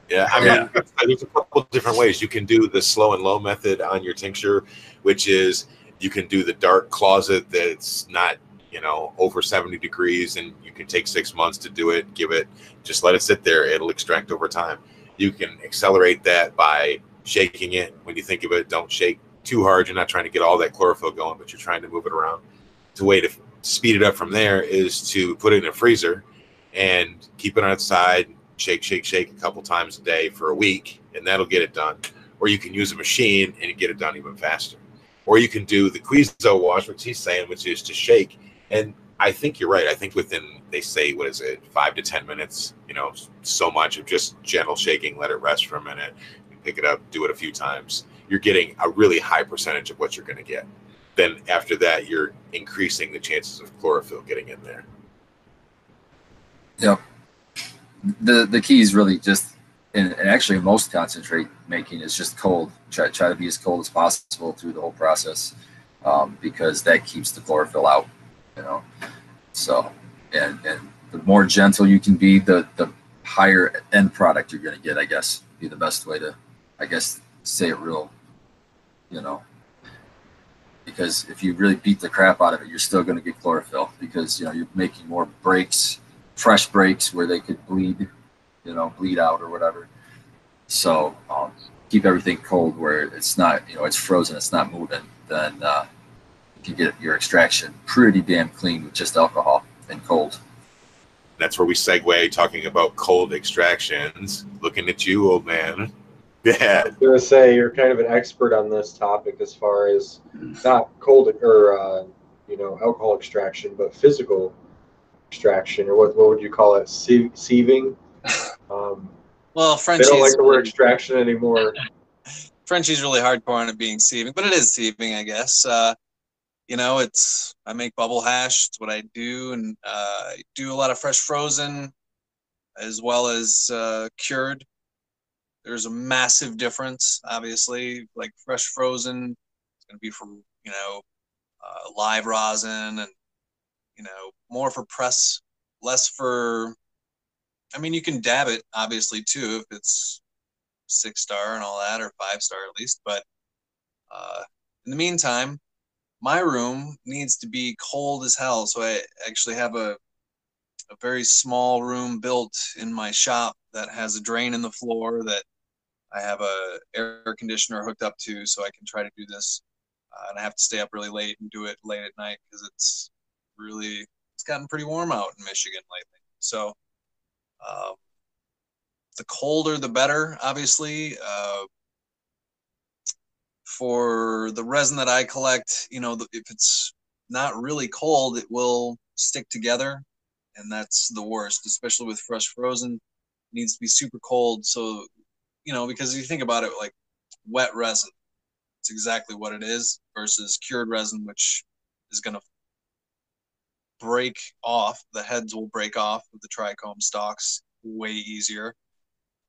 Yeah, I mean, there's a couple of different ways. You can do the slow and low method on your tincture, which is you can do the dark closet that's not, you know, over 70 degrees, and you can take six months to do it. Give it, just let it sit there. It'll extract over time. You can accelerate that by shaking it. When you think of it, don't shake too hard. You're not trying to get all that chlorophyll going, but you're trying to move it around. The way to speed it up from there is to put it in a freezer and keep it outside shake, shake, shake a couple times a day for a week, and that'll get it done. Or you can use a machine and get it done even faster. Or you can do the QWISO wash, which he's saying, which is to shake. And I think you're right. I think within they say what is it, five to ten minutes, you know, so much of just gentle shaking, let it rest for a minute, pick it up, do it a few times. You're getting a really high percentage of what you're going to get. then after that, you're increasing the chances of chlorophyll getting in there. Yep. The the key is really just, and, and actually most concentrate making is just cold. Try try to be as cold as possible through the whole process, um, because that keeps the chlorophyll out. You know, so and and the more gentle you can be, the the higher end product you're going to get. I guess be the best way to, I guess, say it real. You know, because if you really beat the crap out of it, you're still going to get chlorophyll because you know you're making more breaks, fresh breaks where they could bleed, you know, bleed out or whatever. So um, keep everything cold where it's not, you know, it's frozen, it's not moving. Then uh, you can get your extraction pretty damn clean with just alcohol and cold. That's where we segue talking about cold extractions. Looking at you, old man. Yeah. I was gonna say you're kind of an expert on this topic as far as not cold or uh, you know alcohol extraction, but physical extraction, or what what would you call it? Sie- sieving. Um, Well, they Frenchy's don't like the word extraction anymore. Frenchy's really hardcore on it being sieving, but it is sieving, I guess. Uh, you know, it's I make bubble hash. It's what I do, and uh, I do a lot of fresh frozen, as well as uh, cured. There's a massive difference, obviously. Like fresh frozen, it's going to be for you know uh, live rosin, and you know more for press, less for. I mean, you can dab it obviously too if it's six star and all that, or five star at least. But uh, in the meantime, my room needs to be cold as hell. So I actually have a a very small room built in my shop that has a drain in the floor that I have a air conditioner hooked up to, so I can try to do this. Uh, and I have to stay up really late and do it late at night because it's really it's gotten pretty warm out in Michigan lately. So. Um, the colder the better obviously uh, for the resin that i collect you know if it's not really cold it will stick together and that's the worst especially with fresh frozen it needs to be super cold so you know because you think about it like wet resin it's exactly what it is versus cured resin which is going to break off the heads will break off with the trichome stalks way easier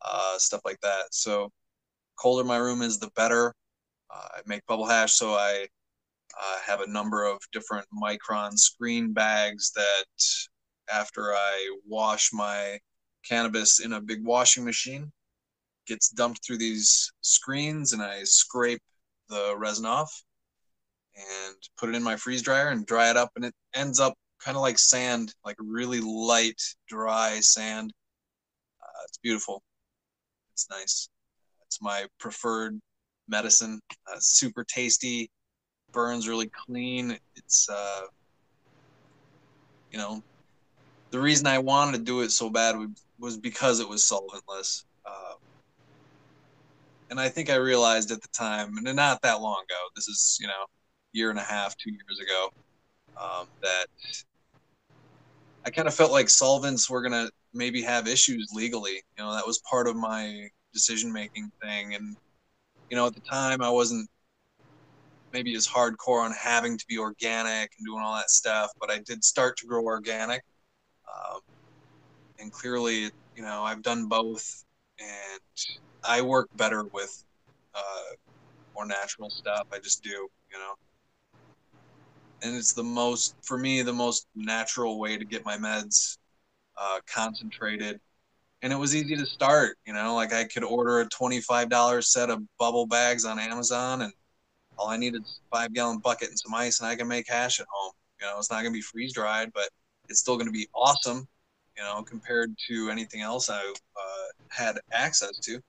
uh, stuff like that. So colder my room is, the better. Uh, I make bubble hash, so I uh, have a number of different micron screen bags that after I wash my cannabis in a big washing machine, gets dumped through these screens and I scrape the resin off and put it in my freeze dryer and dry it up and it ends up kind of like sand, like really light, dry sand. Uh, it's beautiful. It's nice. It's my preferred medicine. Uh, super tasty, burns really clean. It's uh, you know, the reason I wanted to do it so bad was because it was solventless. Uh, and I think I realized at the time, and not that long ago, this is you know, year and a half, two years ago, um, that I kind of felt like solvents were gonna maybe have issues legally. You know, that was part of my decision making thing. And, you know, at the time I wasn't maybe as hardcore on having to be organic and doing all that stuff, but I did start to grow organic. Um, and clearly, you know, I've done both and I work better with uh, more natural stuff. I just do, you know. And it's the most, for me, the most natural way to get my meds uh, concentrated. And it was easy to start, you know, like I could order a $25 set of bubble bags on Amazon and all I needed is a five gallon bucket and some ice and I can make hash at home. You know, it's not going to be freeze dried, but it's still going to be awesome, you know, compared to anything else I uh, had access to.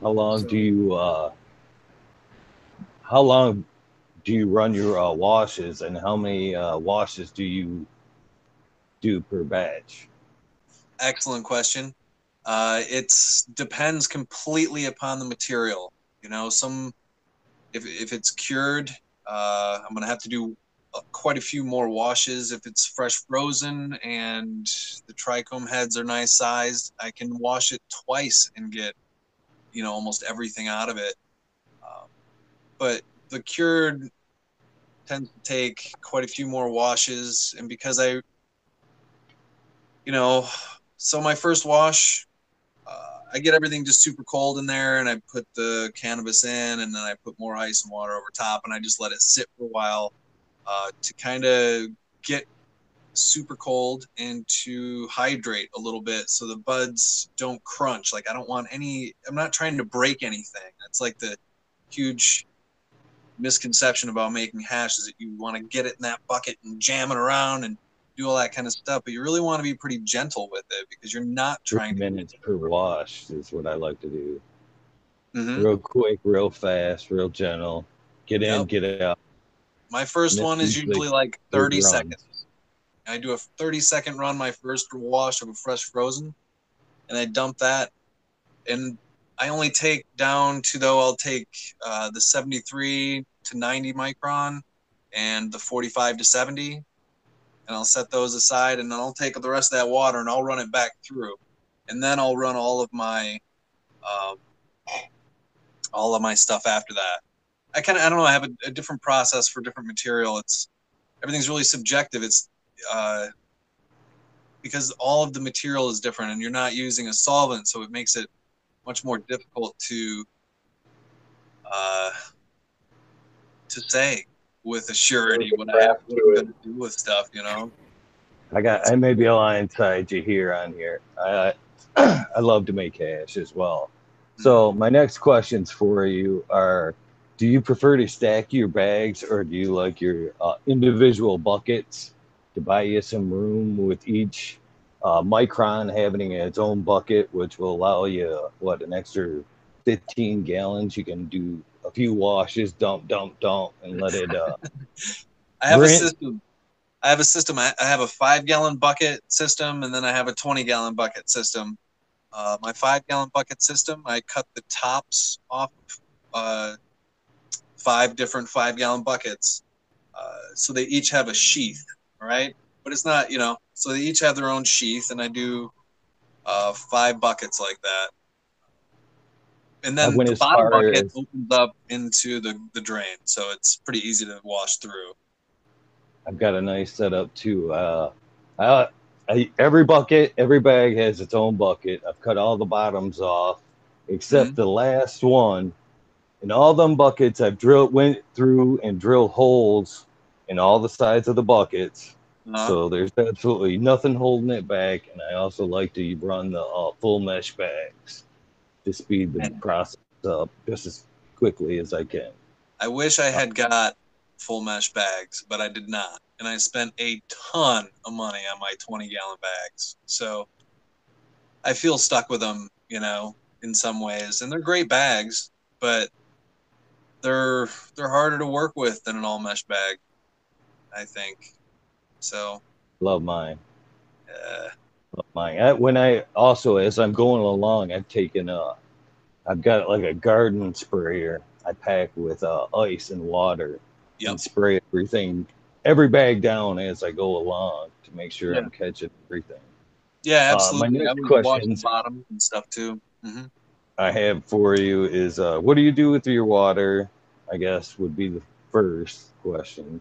How long So- do you uh how long do you run your uh, washes and how many uh, washes do you do per batch? Excellent question. Uh, it's depends completely upon the material. You know, some if if it's cured, uh, I'm gonna have to do uh, quite a few more washes. If it's fresh frozen and the trichome heads are nice sized, I can wash it twice and get you know almost everything out of it. Um, but the cured tends to take quite a few more washes, and because I, you know, so my first wash, uh, I get everything just super cold in there, and I put the cannabis in, and then I put more ice and water over top, and I just let it sit for a while uh, to kind of get super cold and to hydrate a little bit so the buds don't crunch. Like i don't want any i'm not trying to break anything. It's like the huge misconception about making hash is that you want to get it in that bucket and jam it around and do all that kind of stuff but you really want to be pretty gentle with it because you're not Three trying to minutes per wash is what I like to do. Mhm. Real quick, real fast, real gentle. Get in, Yep. get out. My first And one is usually usually like 30 runs. seconds. I do a 30 second run, my first wash of a fresh frozen, and I dump that. And I only take down to, though, I'll take uh, the 73 to 90 micron and the 45 to 70, and I'll set those aside, and then I'll take the rest of that water and I'll run it back through. And then I'll run all of my. Um, all of my stuff after that. I kind of I don't know. I have a, a different process for different material. It's everything's really subjective. It's uh, because all of the material is different, and you're not using a solvent, so it makes it much more difficult to uh, to say with a surety what I have what I'm going to do with stuff. You know. I got. I may be alongside you here on here. I I love to make cash as well. So my next questions for you are: Do you prefer to stack your bags, or do you like your uh, individual buckets to buy you some room with each uh, micron having its own bucket, which will allow you what an extra 15 gallons? You can do a few washes, dump, dump, dump, and let it. Uh, I have a system. I have a system. I I have a five gallon bucket system, and then I have a 20 gallon bucket system. Uh, my five gallon bucket system, I cut the tops off uh, five different five gallon buckets. Uh, so they each have a sheath, all right? But it's not, you know, so they each have their own sheath, and I do uh, five buckets like that. And then the bottom bucket as- opens up into the, the drain, so it's pretty easy to wash through. I've got a nice setup too. Uh, I, I, every bucket, every bag has its own bucket. I've cut all the bottoms off except Mhm. the last one. In all them buckets, I've drilled, went through and drilled holes in all the sides of the buckets. Uh, So there's absolutely nothing holding it back. And I also like to run the uh, full mesh bags to speed the process up just as quickly as I can. I wish I had got full mesh bags, but I did not. And I spent a ton of money on my 20 gallon bags. So I feel stuck with them, you know, in some ways. And they're great bags, but they're they're harder to work with than an all mesh bag, I think. So, Love mine. uh, mine. I, when I also, as I'm going along, I've taken uh, I've got like a garden sprayer. I pack with uh, ice and water Yep. and spray everything, every bag down as I go along to make sure I'm catching everything. yeah, Uh, my absolutely. Next would wash the questions- bottom and stuff too. hmm I have for you is uh, what do you do with your water? I guess would be the first question.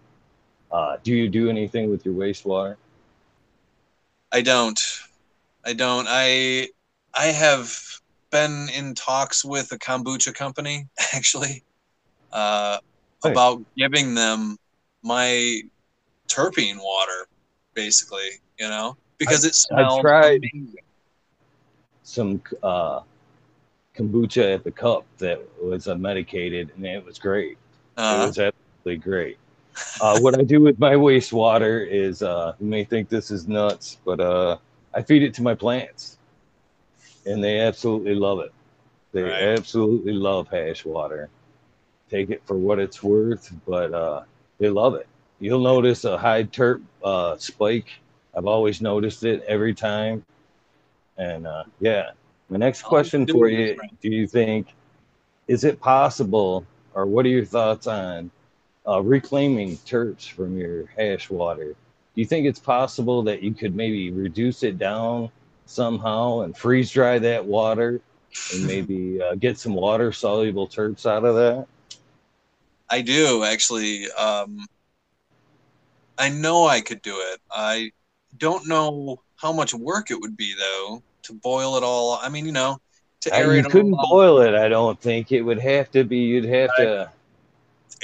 Uh, do you do anything with your wastewater? I don't. I don't. I I have been in talks with a kombucha company actually uh, Hey. about giving them my terpene water, basically. You know, because it smells I tried- amazing. some uh, kombucha at the cup that was uh, medicated, and it was great. it Uh, was absolutely great. Uh, what I do with my wastewater is, uh, you may think this is nuts, but uh, I feed it to my plants, and they absolutely love it. They Right. absolutely love hash water. Take it for what it's worth, but uh, they love it. You'll notice a high terp uh, spike. I've always noticed it every time. And uh, yeah, my next question for you. Do you think is it possible, or what are your thoughts on uh, reclaiming terps from your hash water? Do you think it's possible that you could maybe reduce it down somehow and freeze dry that water and maybe uh, get some water soluble terps out of that? I do actually. Um, I know I could do it. I don't know how much work it would be though to boil it all. I mean, you know, to aerate you couldn't boil it. I don't think it would have to be. You'd have to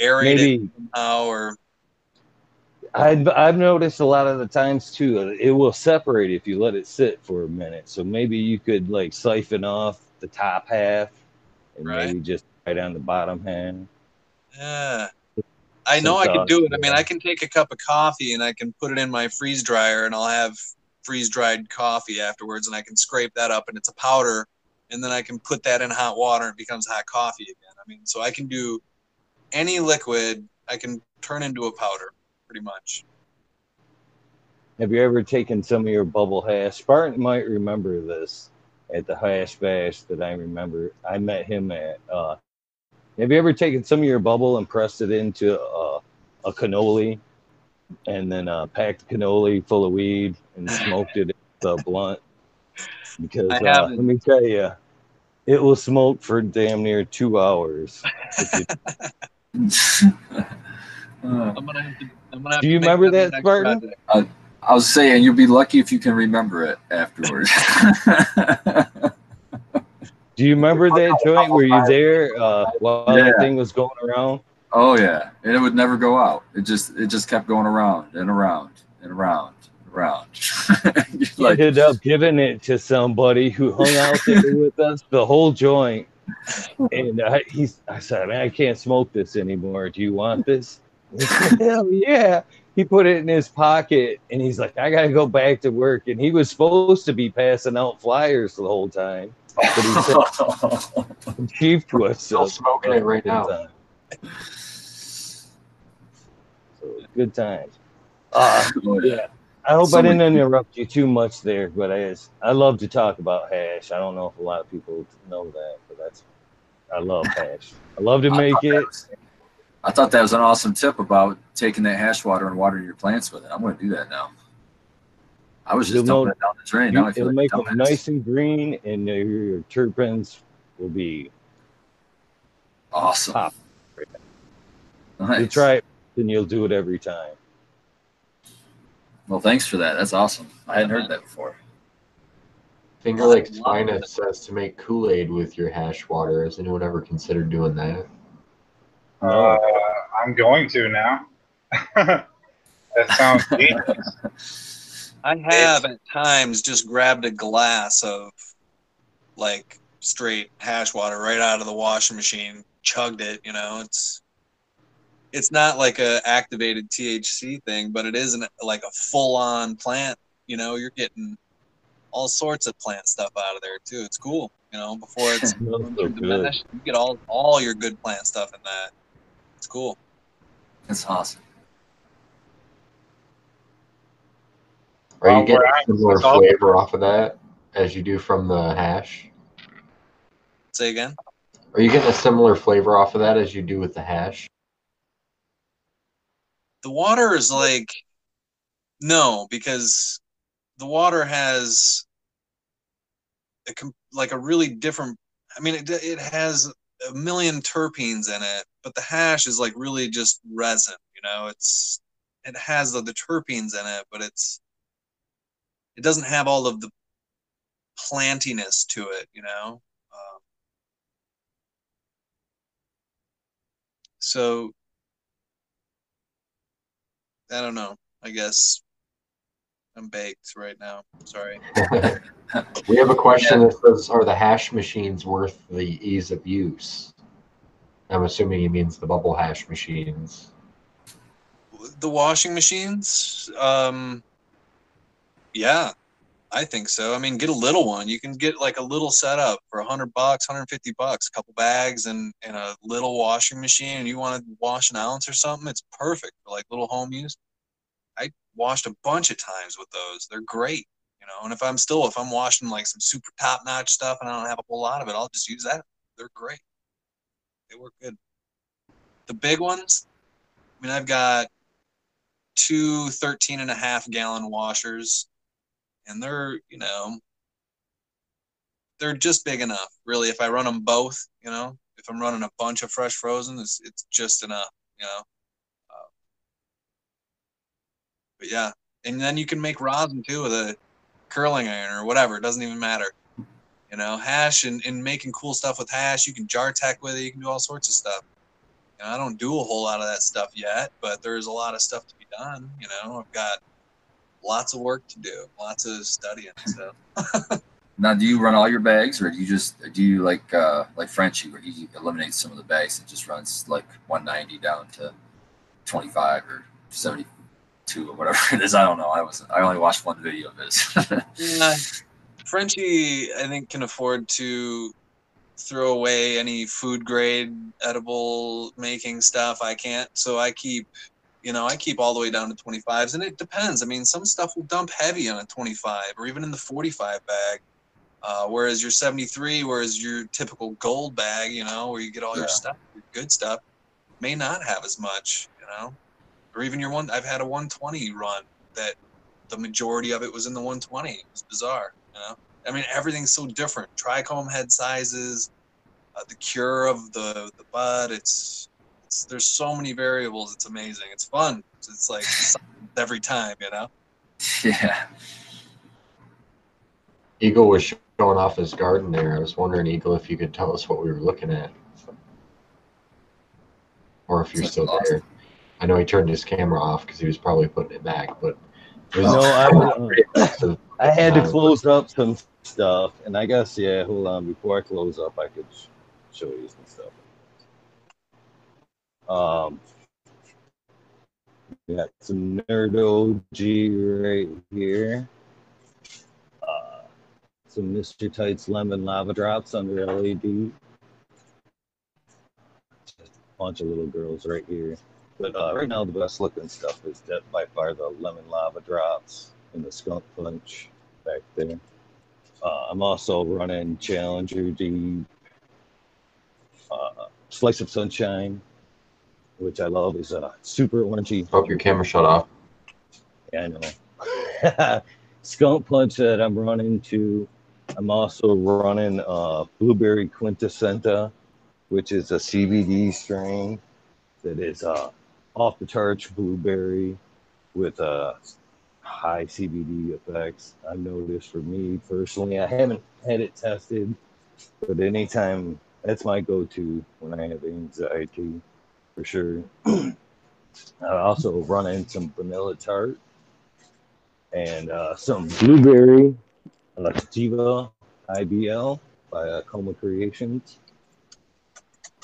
aerate maybe. somehow, or I've I've noticed a lot of the times too. It will separate if you let it sit for a minute. So maybe you could like siphon off the top half and Right. maybe just right on the bottom half. yeah. I know I can do it. I mean. I can take a cup of coffee and I can put it in my freeze dryer and I'll have freeze dried coffee afterwards and I can scrape that up and it's a powder and then I can put that in hot water and it becomes hot coffee again. I mean, so I can do any liquid I can turn into a powder pretty much. Have you ever taken some of your bubble hash? Spartan might remember this at the hash bash that I remember. I met him at. Uh, have you ever taken some of your bubble and pressed it into uh, a cannoli, and then uh, packed cannoli full of weed and smoked it the blunt? Because uh, let me tell you, it will smoke for damn near two hours. If you- I'm gonna have to. I'm gonna have Do you make remember the that, Spartan? project. I was saying you'll be lucky if you can remember it afterwards. Do you remember that joint? Were you there uh, while Yeah. that thing was going around? oh yeah, and it would never go out. It just it just kept going around and around and around and around. You're like, ended up giving it to somebody who hung out there with us the whole joint. And I, he's, I said, man, I can't smoke this anymore. Do you want this? Said, Hell yeah. He put it in his pocket and he's like, I got to go back to work. And he was supposed to be passing out flyers the whole time. But he said, Chief to us. Still smoking it right now. So, good times. Uh, Oh, yeah. I hope So I didn't interrupt you too much there, but I, I love to talk about hash. I don't know if a lot of people know that, but that's I love hash. I love to make it. was- I thought that was an awesome tip about taking that hash water and watering your plants with it. I'm going to do that now. I was just dumping it down the drain. Now I feel It'll like make them nice and green, and your, your terpenes will be. Awesome. Nice. You try it, then you'll do it every time. Well, thanks for that. That's awesome. I hadn't heard that before. Finger Lakes Finest says to make Kool Aid with your hash water. Has anyone ever considered doing that? Uh, I'm going to now. that sounds dangerous. I have at times just grabbed a glass of like straight hash water right out of the washing machine, chugged it. You know, it's it's not like a activated THC thing, but it isn't like a full on plant. You know, you're getting all sorts of plant stuff out of there too. It's cool. You know, before it's Smells so through the good. you get all all your good plant stuff in that. It's cool. That's awesome. Are you getting where I- a similar flavor off of that as you do from the hash? Say again. Are you getting a similar flavor off of that as you do with the hash? The water is like no because the water has a, like a really different i mean it, it has a million terpenes in it but the hash is like really just resin you know? It's it has the, the terpenes in it but it's it doesn't have all of the plantiness to it you know? Um, so I don't know. I guess I'm baked right now. Sorry. we have a question that says, "Are the hash machines worth the ease of use?" I'm assuming he means the bubble hash machines. The washing machines, um, yeah, I think so. I mean, get a little one. You can get like a little setup for 100 bucks, 150 bucks, a couple bags and, and a little washing machine. And you want to wash an ounce or something, it's perfect for like little home use. I washed a bunch of times with those. They're great, you know. And if I'm still, if I'm washing like some super top notch stuff and I don't have a whole lot of it, I'll just use that. They're great. They work good. The big ones, I mean, I've got two 13 and a half gallon washers and they're you know they're just big enough really if i run them both you know if i'm running a bunch of fresh frozen it's, it's just enough you know uh, But yeah, and then you can make rosin too with a curling iron or whatever. It doesn't even matter. You know, hash and, and making cool stuff with hash. You can jar tech with it. You can do all sorts of stuff. You know, I don't do a whole lot of that stuff yet, but there's a lot of stuff to be done. You know, I've got lots of work to do, lots of studying. So Now, do you run all your bags, or do you just do you like uh, like Frenchy, where he eliminates some of the bags and just runs like 190 down to 25 or 72 or whatever it is? I don't know. I was I only watched one video of his. yeah, Frenchy, I think, can afford to throw away any food grade edible making stuff. I can't, so I keep, you know, I keep all the way down to 25s, and it depends. I mean, some stuff will dump heavy on a 25 or even in the 45 bag. Uh, whereas your 73, whereas your typical gold bag, you know, where you get all Yeah. your stuff, your good stuff, may not have as much, you know, or even your one. I've had a 120 run that the majority of it was in the 120. It was bizarre, you know. I mean, everything's so different. Trichome head sizes, uh, the cure of the the bud. It's, it's there's so many variables. It's amazing. It's fun. It's, it's like every time, you know. yeah. Eagle was showing off his garden there. I was wondering, Eagle, if you could tell us what we were looking at, or if you're That's still awesome. there. I know he turned his camera off because he was probably putting it back, but it No, I, was- I had to Uh, close up some stuff, and I guess yeah. Hold on, before I close up, I could show you some stuff. Um, we got some Nerd OG right here. Uh, some Mr. Tights lemon lava drops under LED. Just a bunch of little girls right here. But uh, right now, the best looking stuff is that by far the lemon lava drops and the skunk punch back there. Uh, I'm also running Challenger D uh, Slice of Sunshine, which I love. is a super orangey. Hope your camera shut off. Yeah, I know. Skunk Punch that I'm running to. I'm also running uh, Blueberry Quintessenta, which is a CBD strain that is uh, off the charts blueberry with uh, high CBD effects. I noticed for me personally, I haven't had it tested, but anytime that's my go-to when I have anxiety, for sure. I also run in some vanilla tart and uh, some blueberry sativa IBL by uh, Coma Creations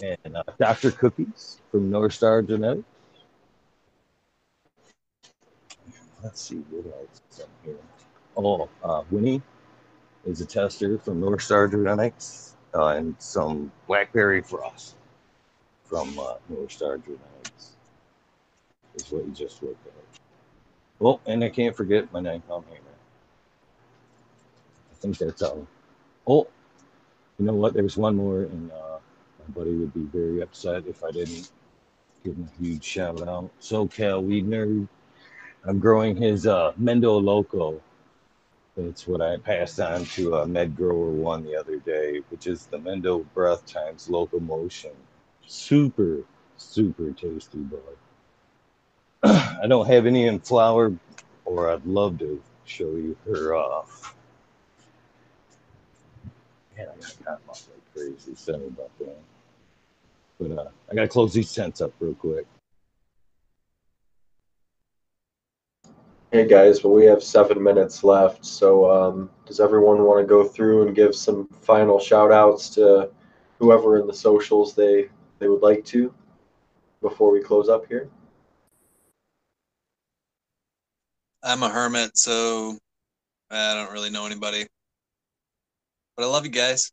and uh, Dr. Cookies from North Star Genetics. Let's see what else is on here. Oh, uh, Winnie is a tester from North Star Genetics uh, and some Blackberry Frost from uh, North Star Genetics is what you just looked at. Oh, and I can't forget my nine pound hammer. I think that's all. Oh, you know what? There's one more, and uh, my buddy would be very upset if I didn't give him a huge shout out. SoCal Weed Nerd. I'm growing his uh, Mendo Loco. That's what I passed on to a Med Grower one the other day, which is the Mendo Breath times Locomotion. Super, super tasty, bud. I don't have any in flower, or I'd love to show you her off. Man, I got cotton off like crazy. Sorry about that. But uh, I gotta close these tents up real quick. Hey guys, well we have seven minutes left, so um, does everyone want to go through and give some final shout outs to whoever in the socials they they would like to before we close up here? I'm a hermit, so I don't really know anybody. But I love you guys.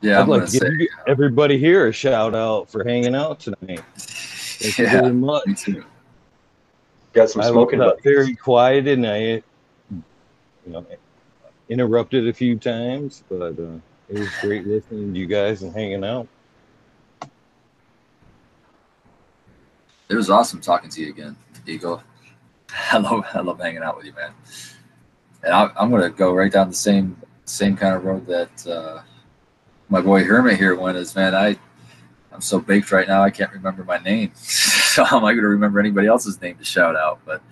Yeah, I'd I'm like gonna give say. everybody here a shout out for hanging out tonight. Thank you very much. me too. Got some smoking uh, buddies. very quiet and I, you know, interrupted a few times, but uh, it was great listening to you guys and hanging out. It was awesome talking to you again, Eagle. I love, I love hanging out with you, man. And I, I'm gonna go right down the same, same kind of road that uh, my boy Hermit here went. Is man, I, I'm so baked right now I can't remember my name. so how am I to remember anybody else's name to shout out? But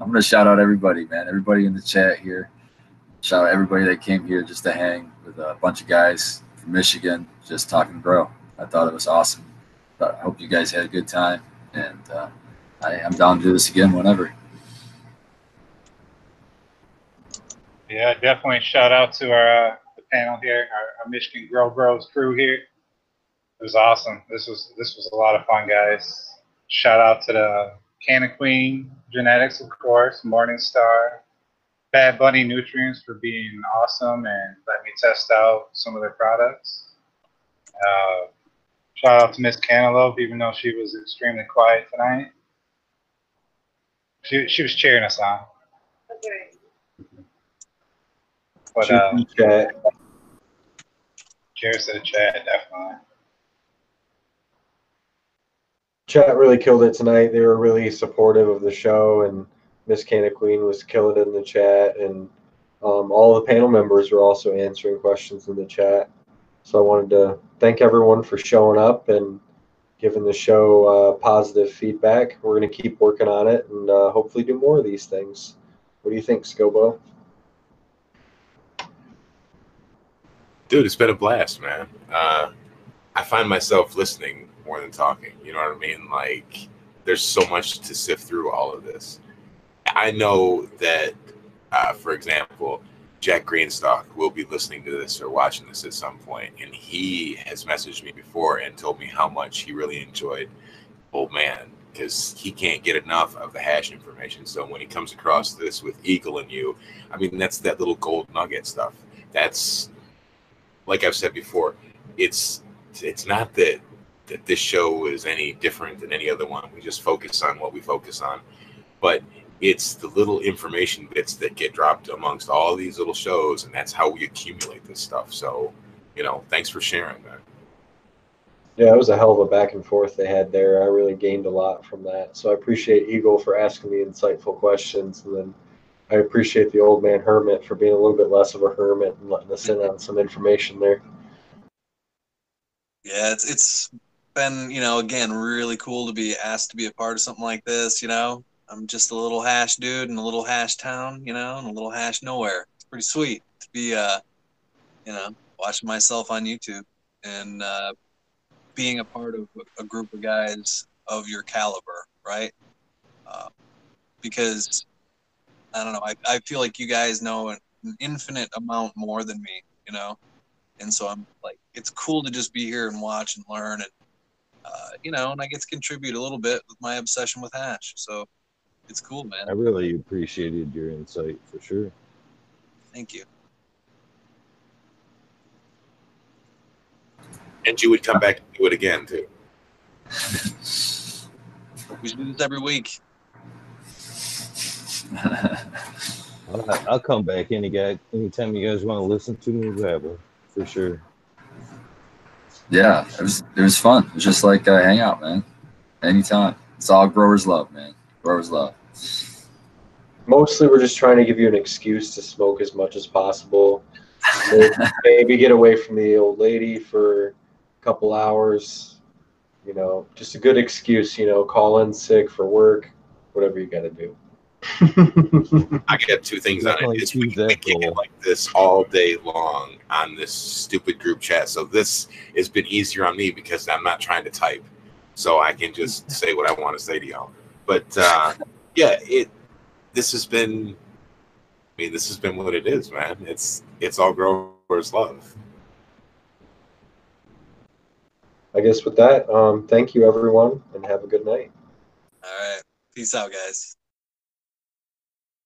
I'm going to shout out everybody, man. Everybody in the chat here. Shout out everybody that came here just to hang with a bunch of guys from Michigan, just talking bro. I thought it was awesome. I hope you guys had a good time, and uh, I, I'm down to do this again whenever. Yeah, definitely shout out to our uh, the panel here, our, our Michigan Grow Bros crew here. It was awesome. This was this was a lot of fun, guys. Shout out to the Canna Queen Genetics, of course, Morningstar, Bad Bunny Nutrients for being awesome and let me test out some of their products. Uh, shout out to Miss Cantaloupe, even though she was extremely quiet tonight. She, she was cheering us on. Okay. But uh, chat. cheers to the chat, definitely. Chat really killed it tonight. They were really supportive of the show, and Miss Canna Queen was killing it in the chat, and um, all the panel members were also answering questions in the chat. So I wanted to thank everyone for showing up and giving the show uh, positive feedback. We're going to keep working on it and uh, hopefully do more of these things. What do you think, Scobo? dude it's been a blast man uh i find myself listening more than talking you know what i mean like there's so much to sift through all of this i know that uh for example jack greenstock will be listening to this or watching this at some point and he has messaged me before and told me how much he really enjoyed old man because he can't get enough of the hash information. So when he comes across this with eagle and you i mean that's that little gold nugget stuff. That's like I've said before, it's it's not that that this show is any different than any other one. We just focus on what we focus on, but it's the little information bits that get dropped amongst all these little shows, and that's how we accumulate this stuff. So, you know, thanks for sharing that. Yeah, it was a hell of a back and forth they had there. I really gained a lot from that. So I appreciate Eagle for asking the insightful questions. And then I appreciate the old man hermit for being a little bit less of a hermit and letting us in on some information there. Yeah, it's it's been you know again really cool to be asked to be a part of something like this. You know, I'm just a little hash dude in a little hash town, you know, in a little hash nowhere. It's pretty sweet to be uh, you know, watching myself on YouTube and uh, being a part of a group of guys of your caliber, right? Uh, because I don't know, I, I feel like you guys know an infinite amount more than me, you know, and so I'm like, it's cool to just be here and watch and learn and uh, you know, and I get to contribute a little bit with my obsession with hash. So it's cool, man. I really appreciated your insight for sure. Thank you. And you would come back and do it again too. We should do this every week. I'll, I'll come back any guy anytime you guys want to listen to me, whatever, for sure. yeah, it was it was fun. It was just like a hangout, man. Anytime. It's all growers love, man. Growers love. Mostly, we're just trying to give you an excuse to smoke as much as possible. Maybe- Maybe get away from the old lady for a couple hours. You know, just a good excuse. You know, call in sick for work, whatever you got to do. I get two things on Definitely it. It's we, choose we that kick it goal. like this all day long on this stupid group chat. So this has been easier on me because I'm not trying to type, so I can just say what I want to say to y'all. But uh, yeah, it this has been. I mean, this has been what it is, man. It's it's all growers love. I guess with that, um, thank you everyone, and have a good night. All right. Peace out, guys.